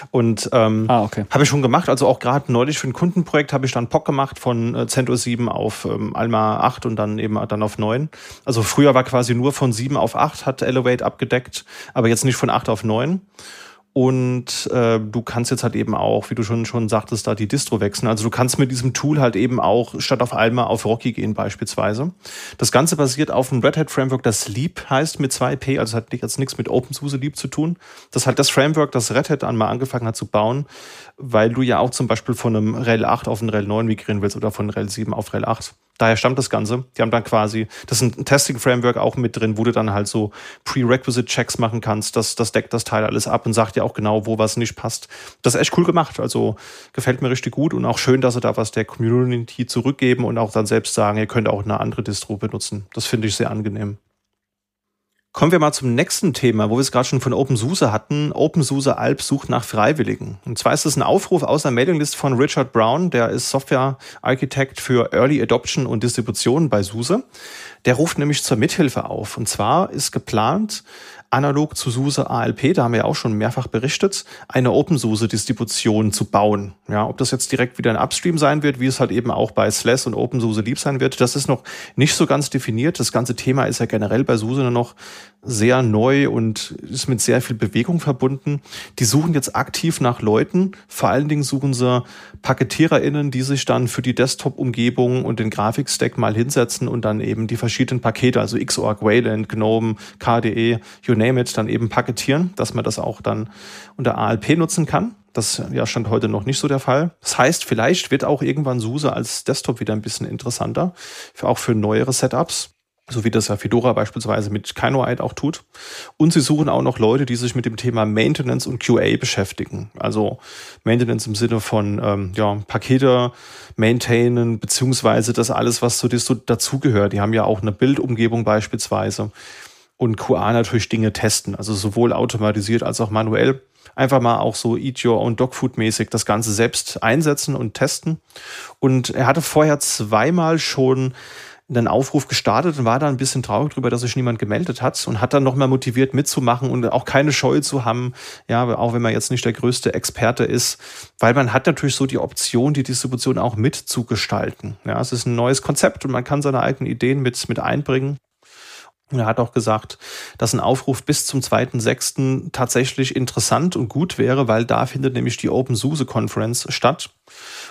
Und ähm, ah, okay. habe ich schon gemacht. Also auch gerade neulich für ein Kundenprojekt habe ich dann POC gemacht von äh, CentOS 7 auf ähm, Alma 8 und dann eben dann auf 9. Also früher war quasi nur von 7 auf 8 hat Elevate abgedeckt, aber jetzt nicht von 8 auf 9. Und äh, du kannst jetzt halt eben auch, wie du schon, schon sagtest, da die Distro wechseln. Also du kannst mit diesem Tool halt eben auch statt auf Alma auf Rocky gehen beispielsweise. Das Ganze basiert auf einem Red Hat Framework, das Leap heißt mit 2P, also hat jetzt nichts mit OpenSUSE Leap zu tun. Das ist halt das Framework, das Red Hat einmal angefangen hat zu bauen, weil du ja auch zum Beispiel von einem RHEL 8 auf ein RHEL 9 migrieren willst oder von RHEL 7 auf RHEL 8. Daher stammt das Ganze. Die haben dann quasi, das ist ein Testing-Framework auch mit drin, wo du dann halt so Prerequisite-Checks machen kannst. Das, das deckt das Teil alles ab und sagt dir auch genau, wo was nicht passt. Das ist echt cool gemacht. Also gefällt mir richtig gut und auch schön, dass sie da was der Community zurückgeben und auch dann selbst sagen, ihr könnt auch eine andere Distro benutzen. Das finde ich sehr angenehm. Kommen wir mal zum nächsten Thema, wo wir es gerade schon von OpenSUSE hatten. OpenSUSE Alp sucht nach Freiwilligen. Und zwar ist es ein Aufruf aus der Mailinglist von Richard Brown, der ist Software-Architekt für Early Adoption und Distribution bei SUSE. Der ruft nämlich zur Mithilfe auf. Und zwar ist geplant, analog zu SUSE ALP, da haben wir ja auch schon mehrfach berichtet, eine OpenSUSE-Distribution zu bauen. Ja, ob das jetzt direkt wieder ein Upstream sein wird, wie es halt eben auch bei SLES und OpenSUSE lieb sein wird, das ist noch nicht so ganz definiert. Das ganze Thema ist ja generell bei SUSE nur noch sehr neu und ist mit sehr viel Bewegung verbunden. Die suchen jetzt aktiv nach Leuten. Vor allen Dingen suchen sie PaketiererInnen, die sich dann für die Desktop-Umgebung und den Grafikstack mal hinsetzen und dann eben die verschiedenen Pakete, also Xorg, Wayland, GNOME, KDE, you name it, dann eben paketieren, dass man das auch dann unter ALP nutzen kann. Das ja stand heute noch nicht so der Fall. Das heißt, vielleicht wird auch irgendwann SUSE als Desktop wieder ein bisschen interessanter, auch für neuere Setups so wie das ja Fedora beispielsweise mit Kinoite auch tut. Und sie suchen auch noch Leute, die sich mit dem Thema Maintenance und QA beschäftigen. Also Maintenance im Sinne von ähm, ja, Pakete maintainen, beziehungsweise das alles, was so dazugehört. Die haben ja auch eine Bildumgebung beispielsweise. Und QA natürlich Dinge testen, also sowohl automatisiert als auch manuell. Einfach mal auch so Eat Your Own Dog Food mäßig das Ganze selbst einsetzen und testen. Und er hatte vorher zweimal schon einen Aufruf gestartet und war da ein bisschen traurig drüber, dass sich niemand gemeldet hat und hat dann nochmal motiviert mitzumachen und auch keine Scheu zu haben, ja, auch wenn man jetzt nicht der größte Experte ist, weil man hat natürlich so die Option, die Distribution auch mitzugestalten. Ja, es ist ein neues Konzept und man kann seine eigenen Ideen mit, mit einbringen. Und er hat auch gesagt, dass ein Aufruf bis zum 2.6. tatsächlich interessant und gut wäre, weil da findet nämlich die Open SUSE Conference statt.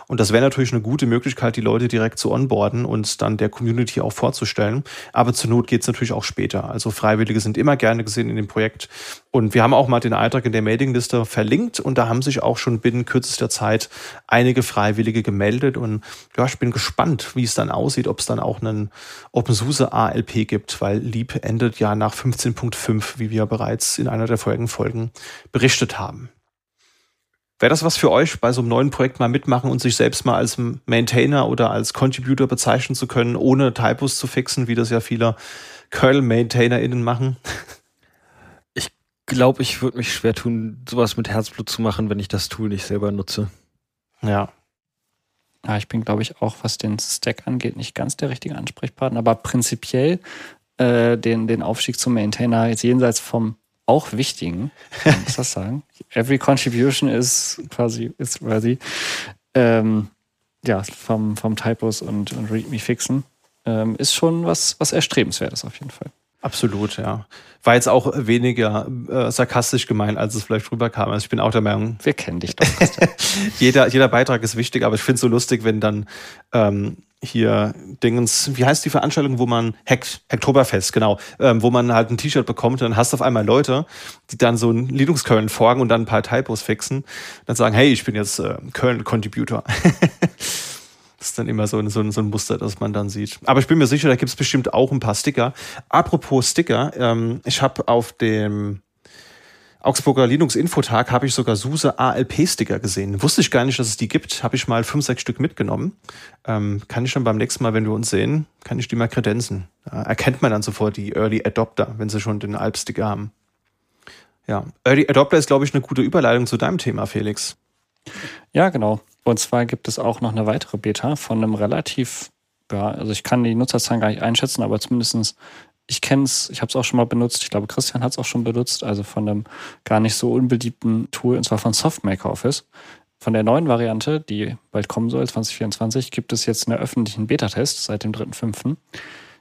Und das wäre natürlich eine gute Möglichkeit, die Leute direkt zu onboarden und dann der Community auch vorzustellen. Aber zur Not geht es natürlich auch später. Also Freiwillige sind immer gerne gesehen in dem Projekt. Und wir haben auch mal den Eintrag in der Mailingliste verlinkt und da haben sich auch schon binnen kürzester Zeit einige Freiwillige gemeldet. Und ja, ich bin gespannt, wie es dann aussieht, ob es dann auch einen OpenSUSE ALP gibt, weil Leap endet ja nach 15.5, wie wir bereits in einer der vorigen Folgen berichtet haben. Wäre das was für euch, bei so einem neuen Projekt mal mitmachen und sich selbst mal als Maintainer oder als Contributor bezeichnen zu können, ohne Typos zu fixen, wie das ja viele Kernel-MaintainerInnen machen? Ich glaube, ich würde mich schwer tun, sowas mit Herzblut zu machen, wenn ich das Tool nicht selber nutze. Ja. Ja, ich bin, glaube ich, auch, was den Stack angeht, nicht ganz der richtige Ansprechpartner, aber prinzipiell äh, den, den Aufstieg zum Maintainer jetzt jenseits vom auch wichtigen, man muss das sagen. Every contribution is quasi, ist quasi, ähm, ja, vom, vom Typos und, und README fixen, ähm, ist schon was, was Erstrebenswertes auf jeden Fall. Absolut, ja. War jetzt auch weniger äh, sarkastisch gemeint, als es vielleicht rüberkam. Also ich bin auch der Meinung. Wir kennen dich doch. jeder, jeder Beitrag ist wichtig, aber ich finde es so lustig, wenn dann ähm, hier Dingens, wie heißt die Veranstaltung, wo man, Hekt, Hektoberfest, genau, ähm, wo man halt ein T-Shirt bekommt und dann hast du auf einmal Leute, die dann so ein Linux-Kernel folgen und dann ein paar Typos fixen, dann sagen, hey, ich bin jetzt äh, Kernel-Contributor. Das ist dann immer so ein, so, ein, so ein Muster, das man dann sieht. Aber ich bin mir sicher, da gibt es bestimmt auch ein paar Sticker. Apropos Sticker, ähm, ich habe auf dem Augsburger Linux Infotag habe ich sogar SUSE ALP-Sticker gesehen. Wusste ich gar nicht, dass es die gibt. Habe ich mal fünf, sechs Stück mitgenommen. Ähm, kann ich dann beim nächsten Mal, wenn wir uns sehen, kann ich die mal kredenzen. Da erkennt man dann sofort die Early Adopter, wenn sie schon den ALP-Sticker haben. Ja, Early Adopter ist, glaube ich, eine gute Überleitung zu deinem Thema, Felix. Ja, genau. Und zwar gibt es auch noch eine weitere Beta von einem relativ, ja, also ich kann die Nutzerzahlen gar nicht einschätzen, aber zumindestens ich kenne es, ich habe es auch schon mal benutzt, ich glaube, Christian hat es auch schon benutzt, also von einem gar nicht so unbeliebten Tool, und zwar von Softmaker Office. Von der neuen Variante, die bald kommen soll, 2024, gibt es jetzt einen öffentlichen Beta-Test seit dem 3.5.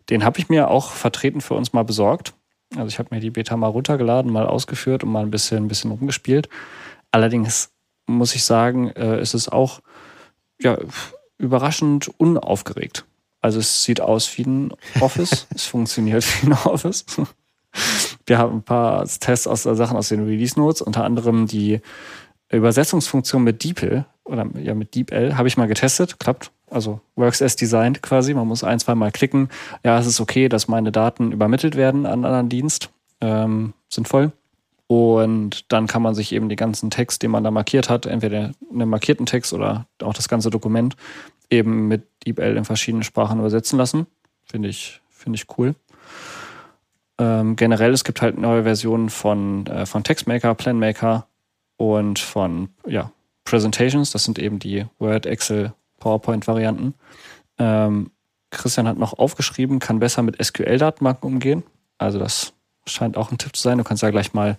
Den habe ich mir auch vertreten für uns mal besorgt. Also ich habe mir die Beta mal runtergeladen, mal ausgeführt und mal ein bisschen, ein bisschen rumgespielt. Allerdings muss ich sagen, äh, ist es auch ja, überraschend unaufgeregt. Also es sieht aus wie ein Office, es funktioniert wie ein Office. Wir haben ein paar Tests aus äh, Sachen aus den Release Notes, unter anderem die Übersetzungsfunktion mit DeepL oder ja mit DeepL habe ich mal getestet, klappt. Also works as designed quasi. Man muss ein, zwei Mal klicken. Ja, es ist okay, dass meine Daten übermittelt werden an einen anderen Dienst. Ähm, sinnvoll. Und dann kann man sich eben den ganzen Text, den man da markiert hat, entweder einen markierten Text oder auch das ganze Dokument, eben mit DeepL in verschiedenen Sprachen übersetzen lassen. Finde ich, finde ich cool. Ähm, generell, es gibt halt neue Versionen von, äh, von Textmaker, Planmaker und von ja, Presentations. Das sind eben die Word, Excel, PowerPoint-Varianten. Ähm, Christian hat noch aufgeschrieben, kann besser mit SQL-Datenbanken umgehen. Also das scheint auch ein Tipp zu sein. Du kannst ja gleich mal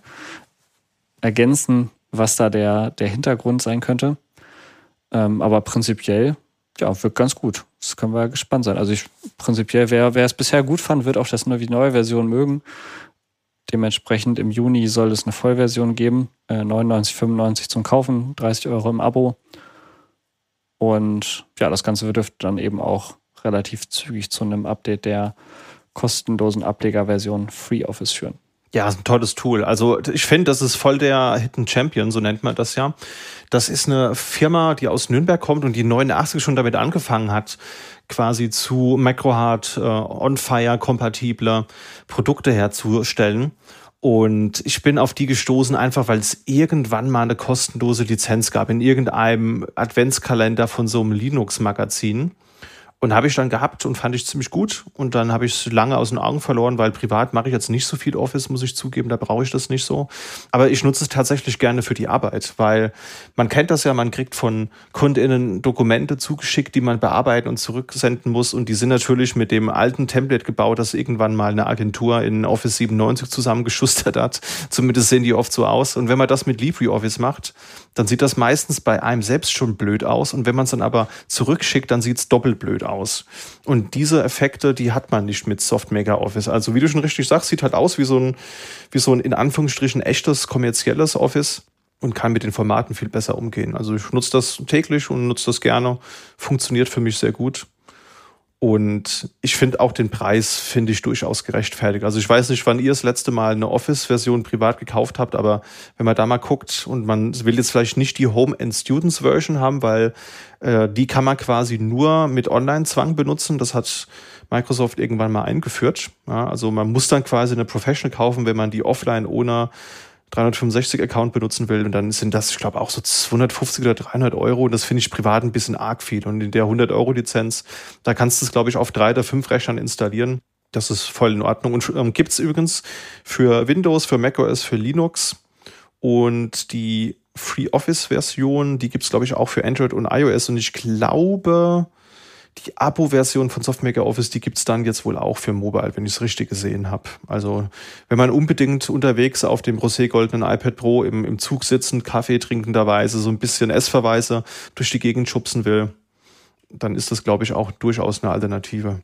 ergänzen, was da der, der Hintergrund sein könnte. Ähm, aber prinzipiell, ja, wirkt ganz gut. Das können wir gespannt sein. Also ich prinzipiell, wer, wer es bisher gut fand, wird auch das neue, die neue Version mögen. Dementsprechend im Juni soll es eine Vollversion geben. Äh, 99,95 zum Kaufen, 30 Euro im Abo. Und ja, das Ganze dürfte dann eben auch relativ zügig zu einem Update der kostenlosen Ablegerversion FreeOffice führen. Ja, ist ein tolles Tool. Also ich finde, das ist voll der Hidden Champion, so nennt man das ja. Das ist eine Firma, die aus Nürnberg kommt und die 89 schon damit angefangen hat, quasi zu MacroHard äh, On-Fire kompatible Produkte herzustellen. Und ich bin auf die gestoßen, einfach weil es irgendwann mal eine kostenlose Lizenz gab in irgendeinem Adventskalender von so einem Linux-Magazin. Und habe ich dann gehabt und fand ich ziemlich gut. Und dann habe ich es lange aus den Augen verloren, weil privat mache ich jetzt nicht so viel Office, muss ich zugeben, da brauche ich das nicht so. Aber ich nutze es tatsächlich gerne für die Arbeit, weil man kennt das ja, man kriegt von KundInnen Dokumente zugeschickt, die man bearbeiten und zurücksenden muss. Und die sind natürlich mit dem alten Template gebaut, das irgendwann mal eine Agentur in Office 97 zusammengeschustert hat. Zumindest sehen die oft so aus. Und wenn man das mit LibreOffice macht, dann sieht das meistens bei einem selbst schon blöd aus. Und wenn man es dann aber zurückschickt, dann sieht es doppelt blöd aus. Und diese Effekte, die hat man nicht mit Softmaker Office. Also wie du schon richtig sagst, sieht halt aus wie so ein, wie so ein in Anführungsstrichen echtes kommerzielles Office und kann mit den Formaten viel besser umgehen. Also ich nutze das täglich und nutze das gerne. Funktioniert für mich sehr gut. Und ich finde auch den Preis, finde ich durchaus gerechtfertigt. Also ich weiß nicht, wann ihr das letzte Mal eine Office-Version privat gekauft habt, aber wenn man da mal guckt und man will jetzt vielleicht nicht die Home-and-Students-Version haben, weil äh, die kann man quasi nur mit Online-Zwang benutzen. Das hat Microsoft irgendwann mal eingeführt. Ja, also man muss dann quasi eine Professional kaufen, wenn man die offline ohne 365-Account benutzen will und dann sind das, ich glaube, auch so 250 oder 300 Euro und das finde ich privat ein bisschen arg viel. Und in der 100-Euro-Lizenz, da kannst du es, glaube ich, auf drei oder fünf Rechnern installieren. Das ist voll in Ordnung. Und ähm, gibt es übrigens für Windows, für macOS, für Linux. Und die Free Office-Version. Die gibt es, glaube ich, auch für Android und iOS. Und ich glaube, die Abo-Version von Softmaker Office, die gibt es dann jetzt wohl auch für Mobile, wenn ich es richtig gesehen habe. Also wenn man unbedingt unterwegs auf dem rosé-goldenen iPad Pro im, im Zug sitzend, Kaffee trinkenderweise, so ein bisschen S-Verweise durch die Gegend schubsen will, dann ist das, glaube ich, auch durchaus eine Alternative.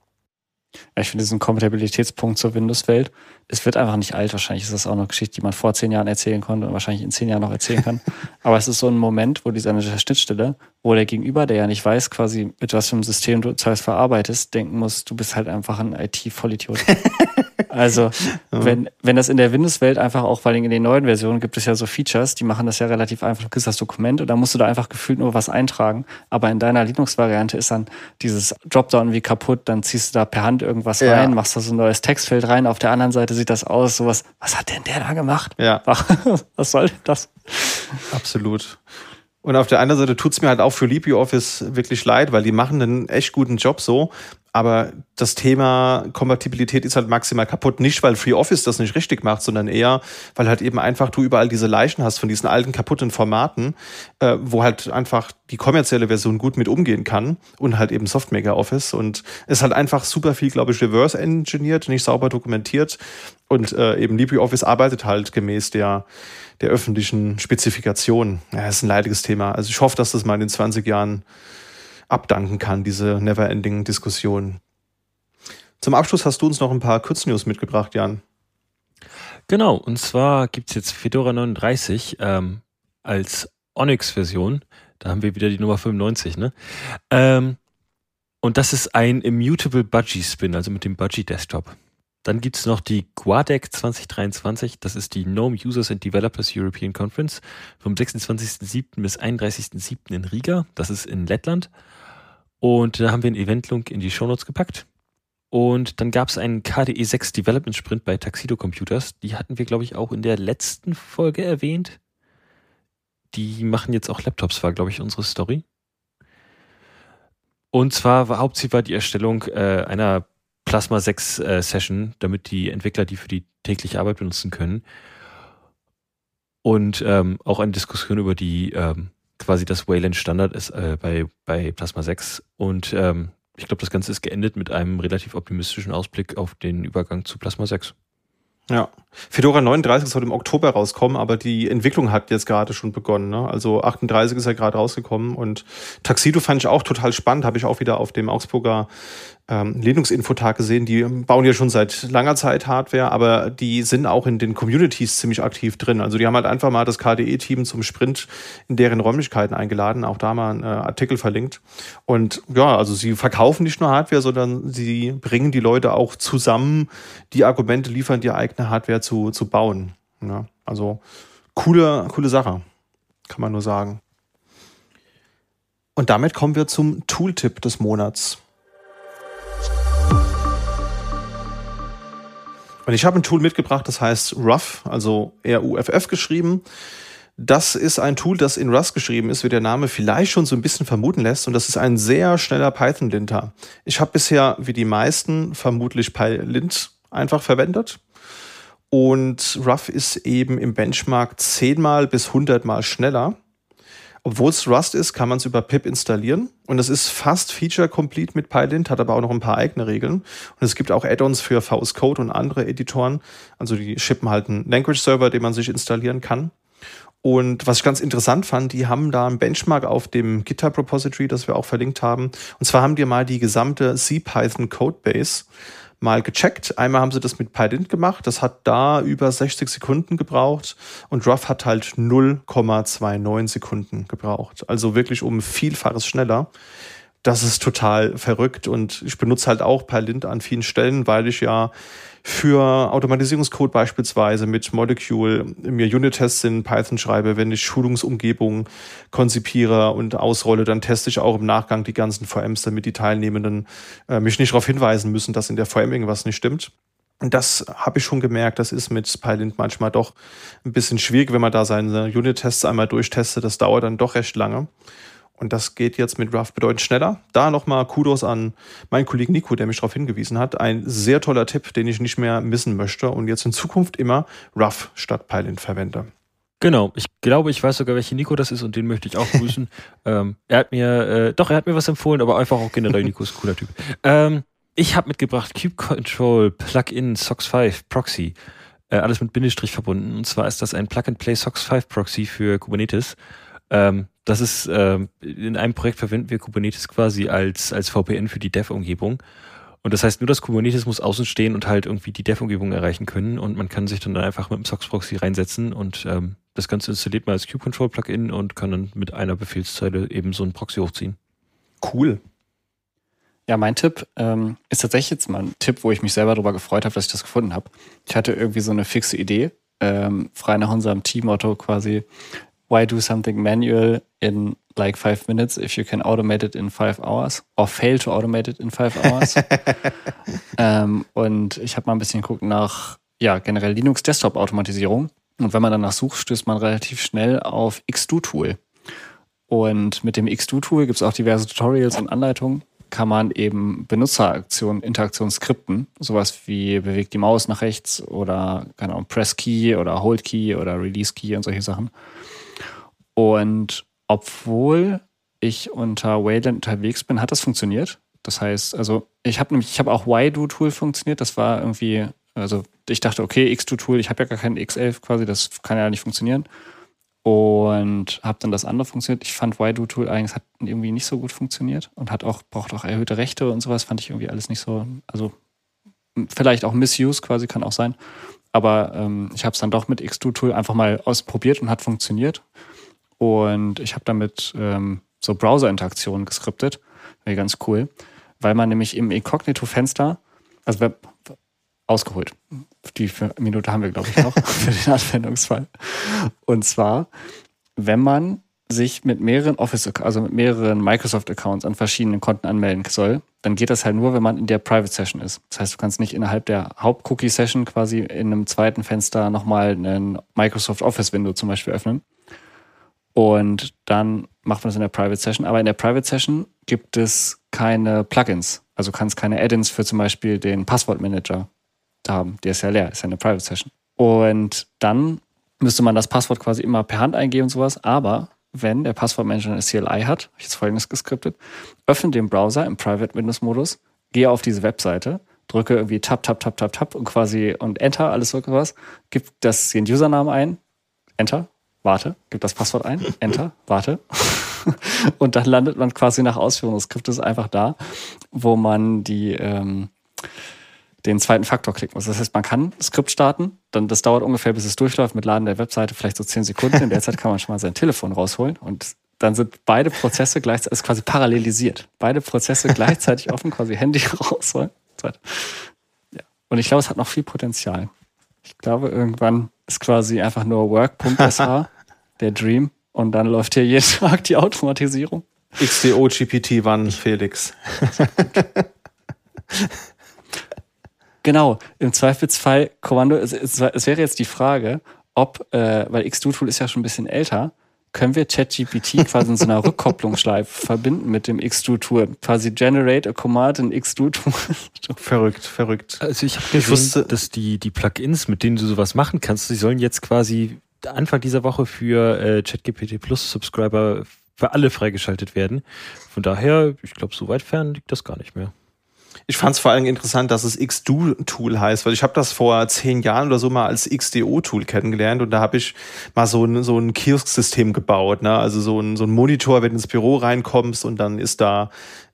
Ja, ich finde diesen Kompatibilitätspunkt zur Windows-Welt, es wird einfach nicht alt. Wahrscheinlich ist das auch eine Geschichte, die man vor zehn Jahren erzählen konnte und wahrscheinlich in zehn Jahren noch erzählen kann. Aber es ist so ein Moment, wo diese Schnittstelle, wo der Gegenüber, der ja nicht weiß, quasi mit was für einem System du zuerst verarbeitest, denken muss, du bist halt einfach ein IT-Vollidiot. also, wenn, wenn das in der Windows-Welt einfach auch, vor allem in den neuen Versionen gibt es ja so Features, die machen das ja relativ einfach. Du kriegst das Dokument und dann musst du da einfach gefühlt nur was eintragen. Aber in deiner Linux-Variante ist dann dieses Dropdown wie kaputt, dann ziehst du da per Hand irgendwas ja. rein, machst da so ein neues Textfeld rein. Auf der anderen Seite sieht das aus, sowas, was hat denn der da gemacht? Ja. Was soll das? Absolut. Und auf der anderen Seite tut's mir halt auch für LibreOffice wirklich leid, weil die machen einen echt guten Job so. Aber das Thema Kompatibilität ist halt maximal kaputt. Nicht, weil FreeOffice das nicht richtig macht, sondern eher, weil halt eben einfach du überall diese Leichen hast von diesen alten kaputten Formaten, äh, wo halt einfach die kommerzielle Version gut mit umgehen kann und halt eben Softmaker Office. Und es halt einfach super viel, glaube ich, reverse engineert, nicht sauber dokumentiert. Und äh, eben LibreOffice arbeitet halt gemäß der, der öffentlichen Spezifikation. Ja, ist ein leidiges Thema. Also ich hoffe, dass das mal in den 20 Jahren abdanken kann, diese never-ending Diskussion. Zum Abschluss hast du uns noch ein paar Kurznews mitgebracht, Jan. Genau, und zwar gibt es jetzt Fedora 39 ähm, als Onyx-Version. Da haben wir wieder die Nummer 95, ne? Ähm, und das ist ein Immutable Budgie Spin, also mit dem Budgie Desktop. Dann gibt es noch die Guadec 2023, das ist die GNOME Users and Developers European Conference vom 26.07. bis 31.07. in Riga, das ist in Lettland. Und da haben wir einen Eventlink in die Shownotes gepackt. Und dann gab es einen KDE 6 Development Sprint bei Taxido Computers. Die hatten wir, glaube ich, auch in der letzten Folge erwähnt. Die machen jetzt auch Laptops, war, glaube ich, unsere Story. Und zwar war Hauptziel war die Erstellung äh, einer Plasma 6 äh, Session, damit die Entwickler die für die tägliche Arbeit benutzen können. Und ähm, auch eine Diskussion über die ähm, quasi das Wayland Standard ist äh, bei, bei Plasma 6. Und ähm, ich glaube, das Ganze ist geendet mit einem relativ optimistischen Ausblick auf den Übergang zu Plasma 6. Ja. Fedora 39 soll im Oktober rauskommen, aber die Entwicklung hat jetzt gerade schon begonnen. Ne? Also 38 ist ja gerade rausgekommen und Taxido fand ich auch total spannend, habe ich auch wieder auf dem Augsburger ähm, Linux-Infotag gesehen. Die bauen ja schon seit langer Zeit Hardware, aber die sind auch in den Communities ziemlich aktiv drin. Also die haben halt einfach mal das KDE-Team zum Sprint in deren Räumlichkeiten eingeladen, auch da mal einen äh, Artikel verlinkt. Und ja, also sie verkaufen nicht nur Hardware, sondern sie bringen die Leute auch zusammen, die Argumente liefern, die eigene Hardware zu, zu bauen. Ja, also coole, coole Sache, kann man nur sagen. Und damit kommen wir zum Tooltip des Monats. Und ich habe ein Tool mitgebracht, das heißt Ruff, also R-U-F-F geschrieben. Das ist ein Tool, das in Rust geschrieben ist, wie der Name vielleicht schon so ein bisschen vermuten lässt. Und das ist ein sehr schneller Python-Linter. Ich habe bisher, wie die meisten, vermutlich PyLint einfach verwendet. Und Ruff ist eben im Benchmark zehnmal bis hundertmal schneller. Obwohl es Rust ist, kann man es über pip installieren. Und es ist fast feature-complete mit PyLint, hat aber auch noch ein paar eigene Regeln. Und es gibt auch Add-ons für VS Code und andere Editoren. Also die shippen halt einen Language-Server, den man sich installieren kann. Und was ich ganz interessant fand, die haben da einen Benchmark auf dem GitHub Repository, das wir auch verlinkt haben. Und zwar haben die mal die gesamte CPython Codebase mal gecheckt. Einmal haben sie das mit PyLint gemacht. Das hat da über 60 Sekunden gebraucht und Ruff hat halt 0,29 Sekunden gebraucht. Also wirklich um Vielfaches schneller. Das ist total verrückt und ich benutze halt auch PyLint an vielen Stellen, weil ich ja für Automatisierungscode beispielsweise mit Molecule mir Unit-Tests in Python schreibe, wenn ich Schulungsumgebungen konzipiere und ausrolle, dann teste ich auch im Nachgang die ganzen VMs, damit die Teilnehmenden äh, mich nicht darauf hinweisen müssen, dass in der VM irgendwas nicht stimmt. Und das habe ich schon gemerkt, das ist mit Pylint manchmal doch ein bisschen schwierig, wenn man da seine Unit-Tests einmal durchtestet. Das dauert dann doch recht lange. Und das geht jetzt mit Ruff bedeutend schneller. Da nochmal Kudos an meinen Kollegen Nico, der mich darauf hingewiesen hat. Ein sehr toller Tipp, den ich nicht mehr missen möchte und jetzt in Zukunft immer Ruff statt Pylint verwende. Genau, ich glaube, ich weiß sogar, welche Nico das ist und den möchte ich auch grüßen. ähm, er hat mir, äh, doch, er hat mir was empfohlen, aber einfach auch generell Nico ist ein cooler Typ. Ähm, ich habe mitgebracht Cube Control Plugin SOX 5 Proxy. Äh, alles mit Bindestrich verbunden. Und zwar ist das ein Plug-and-Play SOX 5 Proxy für Kubernetes. Ähm, das ist, ähm, in einem Projekt verwenden wir Kubernetes quasi als, als VPN für die Dev-Umgebung. Und das heißt, nur das Kubernetes muss außen stehen und halt irgendwie die Dev-Umgebung erreichen können. Und man kann sich dann einfach mit dem SOX-Proxy reinsetzen und ähm, das Ganze installiert man als Kube-Control-Plugin und kann dann mit einer Befehlszeile eben so einen Proxy hochziehen. Cool. Ja, mein Tipp ähm, ist tatsächlich jetzt mal ein Tipp, wo ich mich selber darüber gefreut habe, dass ich das gefunden habe. Ich hatte irgendwie so eine fixe Idee, ähm, frei nach unserem Team-Motto quasi, why do something manual in like five minutes if you can automate it in five hours or fail to automate it in five hours. ähm, und ich habe mal ein bisschen geguckt nach ja generell Linux Desktop Automatisierung und wenn man danach sucht, stößt man relativ schnell auf Xdo Tool. Und mit dem Xdo Tool gibt es auch diverse Tutorials und Anleitungen. Kann man eben Benutzeraktionen, Interaktionen skripten, sowas wie bewegt die Maus nach rechts oder keine Ahnung, Press Key oder Hold Key oder Release Key und solche Sachen. Und obwohl ich unter Wayland unterwegs bin, hat das funktioniert. Das heißt, also ich habe nämlich, ich habe auch YDo-Tool funktioniert. Das war irgendwie, also ich dachte, okay, X2-Tool, ich habe ja gar keinen X11 quasi, das kann ja nicht funktionieren. Und habe dann das andere funktioniert. Ich fand YDo-Tool eigentlich hat irgendwie nicht so gut funktioniert und hat auch, braucht auch erhöhte Rechte und sowas, fand ich irgendwie alles nicht so, also vielleicht auch Misuse quasi kann auch sein. Aber ähm, ich habe es dann doch mit X2-Tool einfach mal ausprobiert und hat funktioniert. Und ich habe damit ähm, so Browser-Interaktionen geskriptet. Wäre ganz cool. Weil man nämlich im Incognito-Fenster, also wer, ausgeholt. Die Minute haben wir, glaube ich, noch für den Anwendungsfall. Und zwar, wenn man sich mit mehreren Office, also mit mehreren Microsoft-Accounts an verschiedenen Konten anmelden soll, dann geht das halt nur, wenn man in der Private Session ist. Das heißt, du kannst nicht innerhalb der Haupt-Cookie-Session quasi in einem zweiten Fenster nochmal ein Microsoft Office-Window zum Beispiel öffnen. Und dann macht man das in der Private Session. Aber in der Private Session gibt es keine Plugins. Also kannst keine Add-ins für zum Beispiel den Passwortmanager haben. Der ist ja leer, ist ja eine Private Session. Und dann müsste man das Passwort quasi immer per Hand eingeben und sowas. Aber wenn der Passwortmanager eine CLI hat, habe ich jetzt folgendes geskriptet, öffne den Browser im Private Windows Modus, gehe auf diese Webseite, drücke irgendwie Tab, Tab, Tab, Tab, Tab und quasi und Enter, alles so was, gib das, den Usernamen ein, Enter, warte, gib das Passwort ein, Enter, warte. und dann landet man quasi nach Ausführung des Skriptes einfach da, wo man die, ähm, den zweiten Faktor klicken muss. Das heißt, man kann Skript starten, dann das dauert ungefähr, bis es durchläuft mit Laden der Webseite, vielleicht so zehn Sekunden. In der Zeit kann man schon mal sein Telefon rausholen und dann sind beide Prozesse gleichzeitig, ist quasi parallelisiert. Beide Prozesse gleichzeitig offen, quasi Handy rausholen. Ja. Und ich glaube, es hat noch viel Potenzial. Ich glaube, irgendwann ist quasi einfach nur work.sh der Dream und dann läuft hier jeden Tag die Automatisierung. XDO GPT wann, Felix? genau, im Zweifelsfall Kommando, es, es, es wäre jetzt die Frage, ob, äh, weil XDO-Tool ist ja schon ein bisschen älter, können wir ChatGPT quasi in so einer Rückkopplungsschleife verbinden mit dem Xdo-Tool. Quasi generate a command in Xdo-Tool. verrückt, verrückt. Also ich habe gesehen, wusste, dass die, die Plugins, mit denen du sowas machen kannst, die sollen jetzt quasi Anfang dieser Woche für äh, ChatGPT Plus Subscriber für alle freigeschaltet werden. Von daher, ich glaube, so weit fern liegt das gar nicht mehr. Ich fand es vor allem interessant, dass es XDO-Tool heißt, weil ich habe das vor zehn Jahren oder so mal als XDO-Tool kennengelernt und da habe ich mal so ein, so ein Kiosk-System gebaut. Ne? Also so ein, so ein Monitor, wenn du ins Büro reinkommst und dann ist da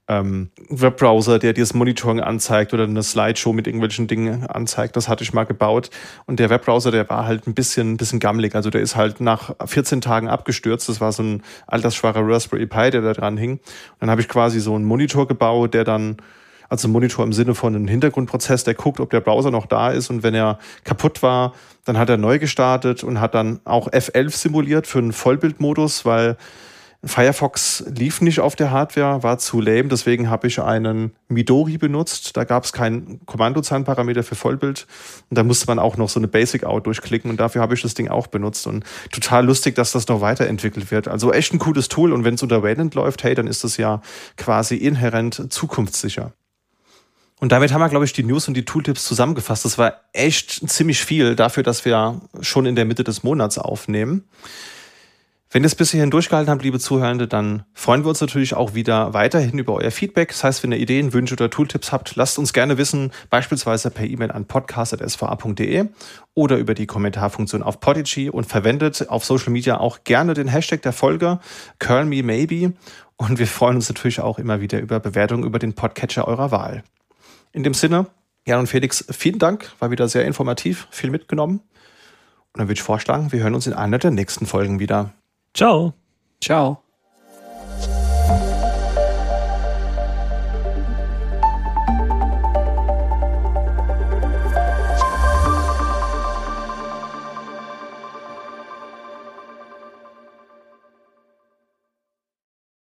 ähm, Webbrowser, der dir das Monitoring anzeigt oder eine Slideshow mit irgendwelchen Dingen anzeigt. Das hatte ich mal gebaut. Und der Webbrowser, der war halt ein bisschen, ein bisschen gammelig. Also der ist halt nach 14 Tagen abgestürzt. Das war so ein altersschwacher Raspberry Pi, der da dran hing. Und dann habe ich quasi so einen Monitor gebaut, der dann also Monitor im Sinne von einem Hintergrundprozess, der guckt, ob der Browser noch da ist und wenn er kaputt war, dann hat er neu gestartet und hat dann auch F11 simuliert für einen Vollbildmodus, weil Firefox lief nicht auf der Hardware, war zu lame, deswegen habe ich einen Midori benutzt. Da gab es keinen Kommandozahnparameter für Vollbild und da musste man auch noch so eine Basic-Out durchklicken und dafür habe ich das Ding auch benutzt und total lustig, dass das noch weiterentwickelt wird. Also echt ein cooles Tool und wenn es unter Wayland läuft, hey, dann ist das ja quasi inhärent zukunftssicher. Und damit haben wir, glaube ich, die News und die Tooltips zusammengefasst. Das war echt ziemlich viel dafür, dass wir schon in der Mitte des Monats aufnehmen. Wenn ihr es bis hierhin durchgehalten habt, liebe Zuhörende, dann freuen wir uns natürlich auch wieder weiterhin über euer Feedback. Das heißt, wenn ihr Ideen, Wünsche oder Tooltips habt, lasst uns gerne wissen, beispielsweise per E-Mail an podcast.sva.de oder über die Kommentarfunktion auf Podigy und verwendet auf Social Media auch gerne den Hashtag der Folge CurlMeMaybe und wir freuen uns natürlich auch immer wieder über Bewertungen über den Podcatcher eurer Wahl. In dem Sinne, Jan und Felix, vielen Dank, war wieder sehr informativ, viel mitgenommen. Und dann würde ich vorschlagen, wir hören uns in einer der nächsten Folgen wieder. Ciao. Ciao.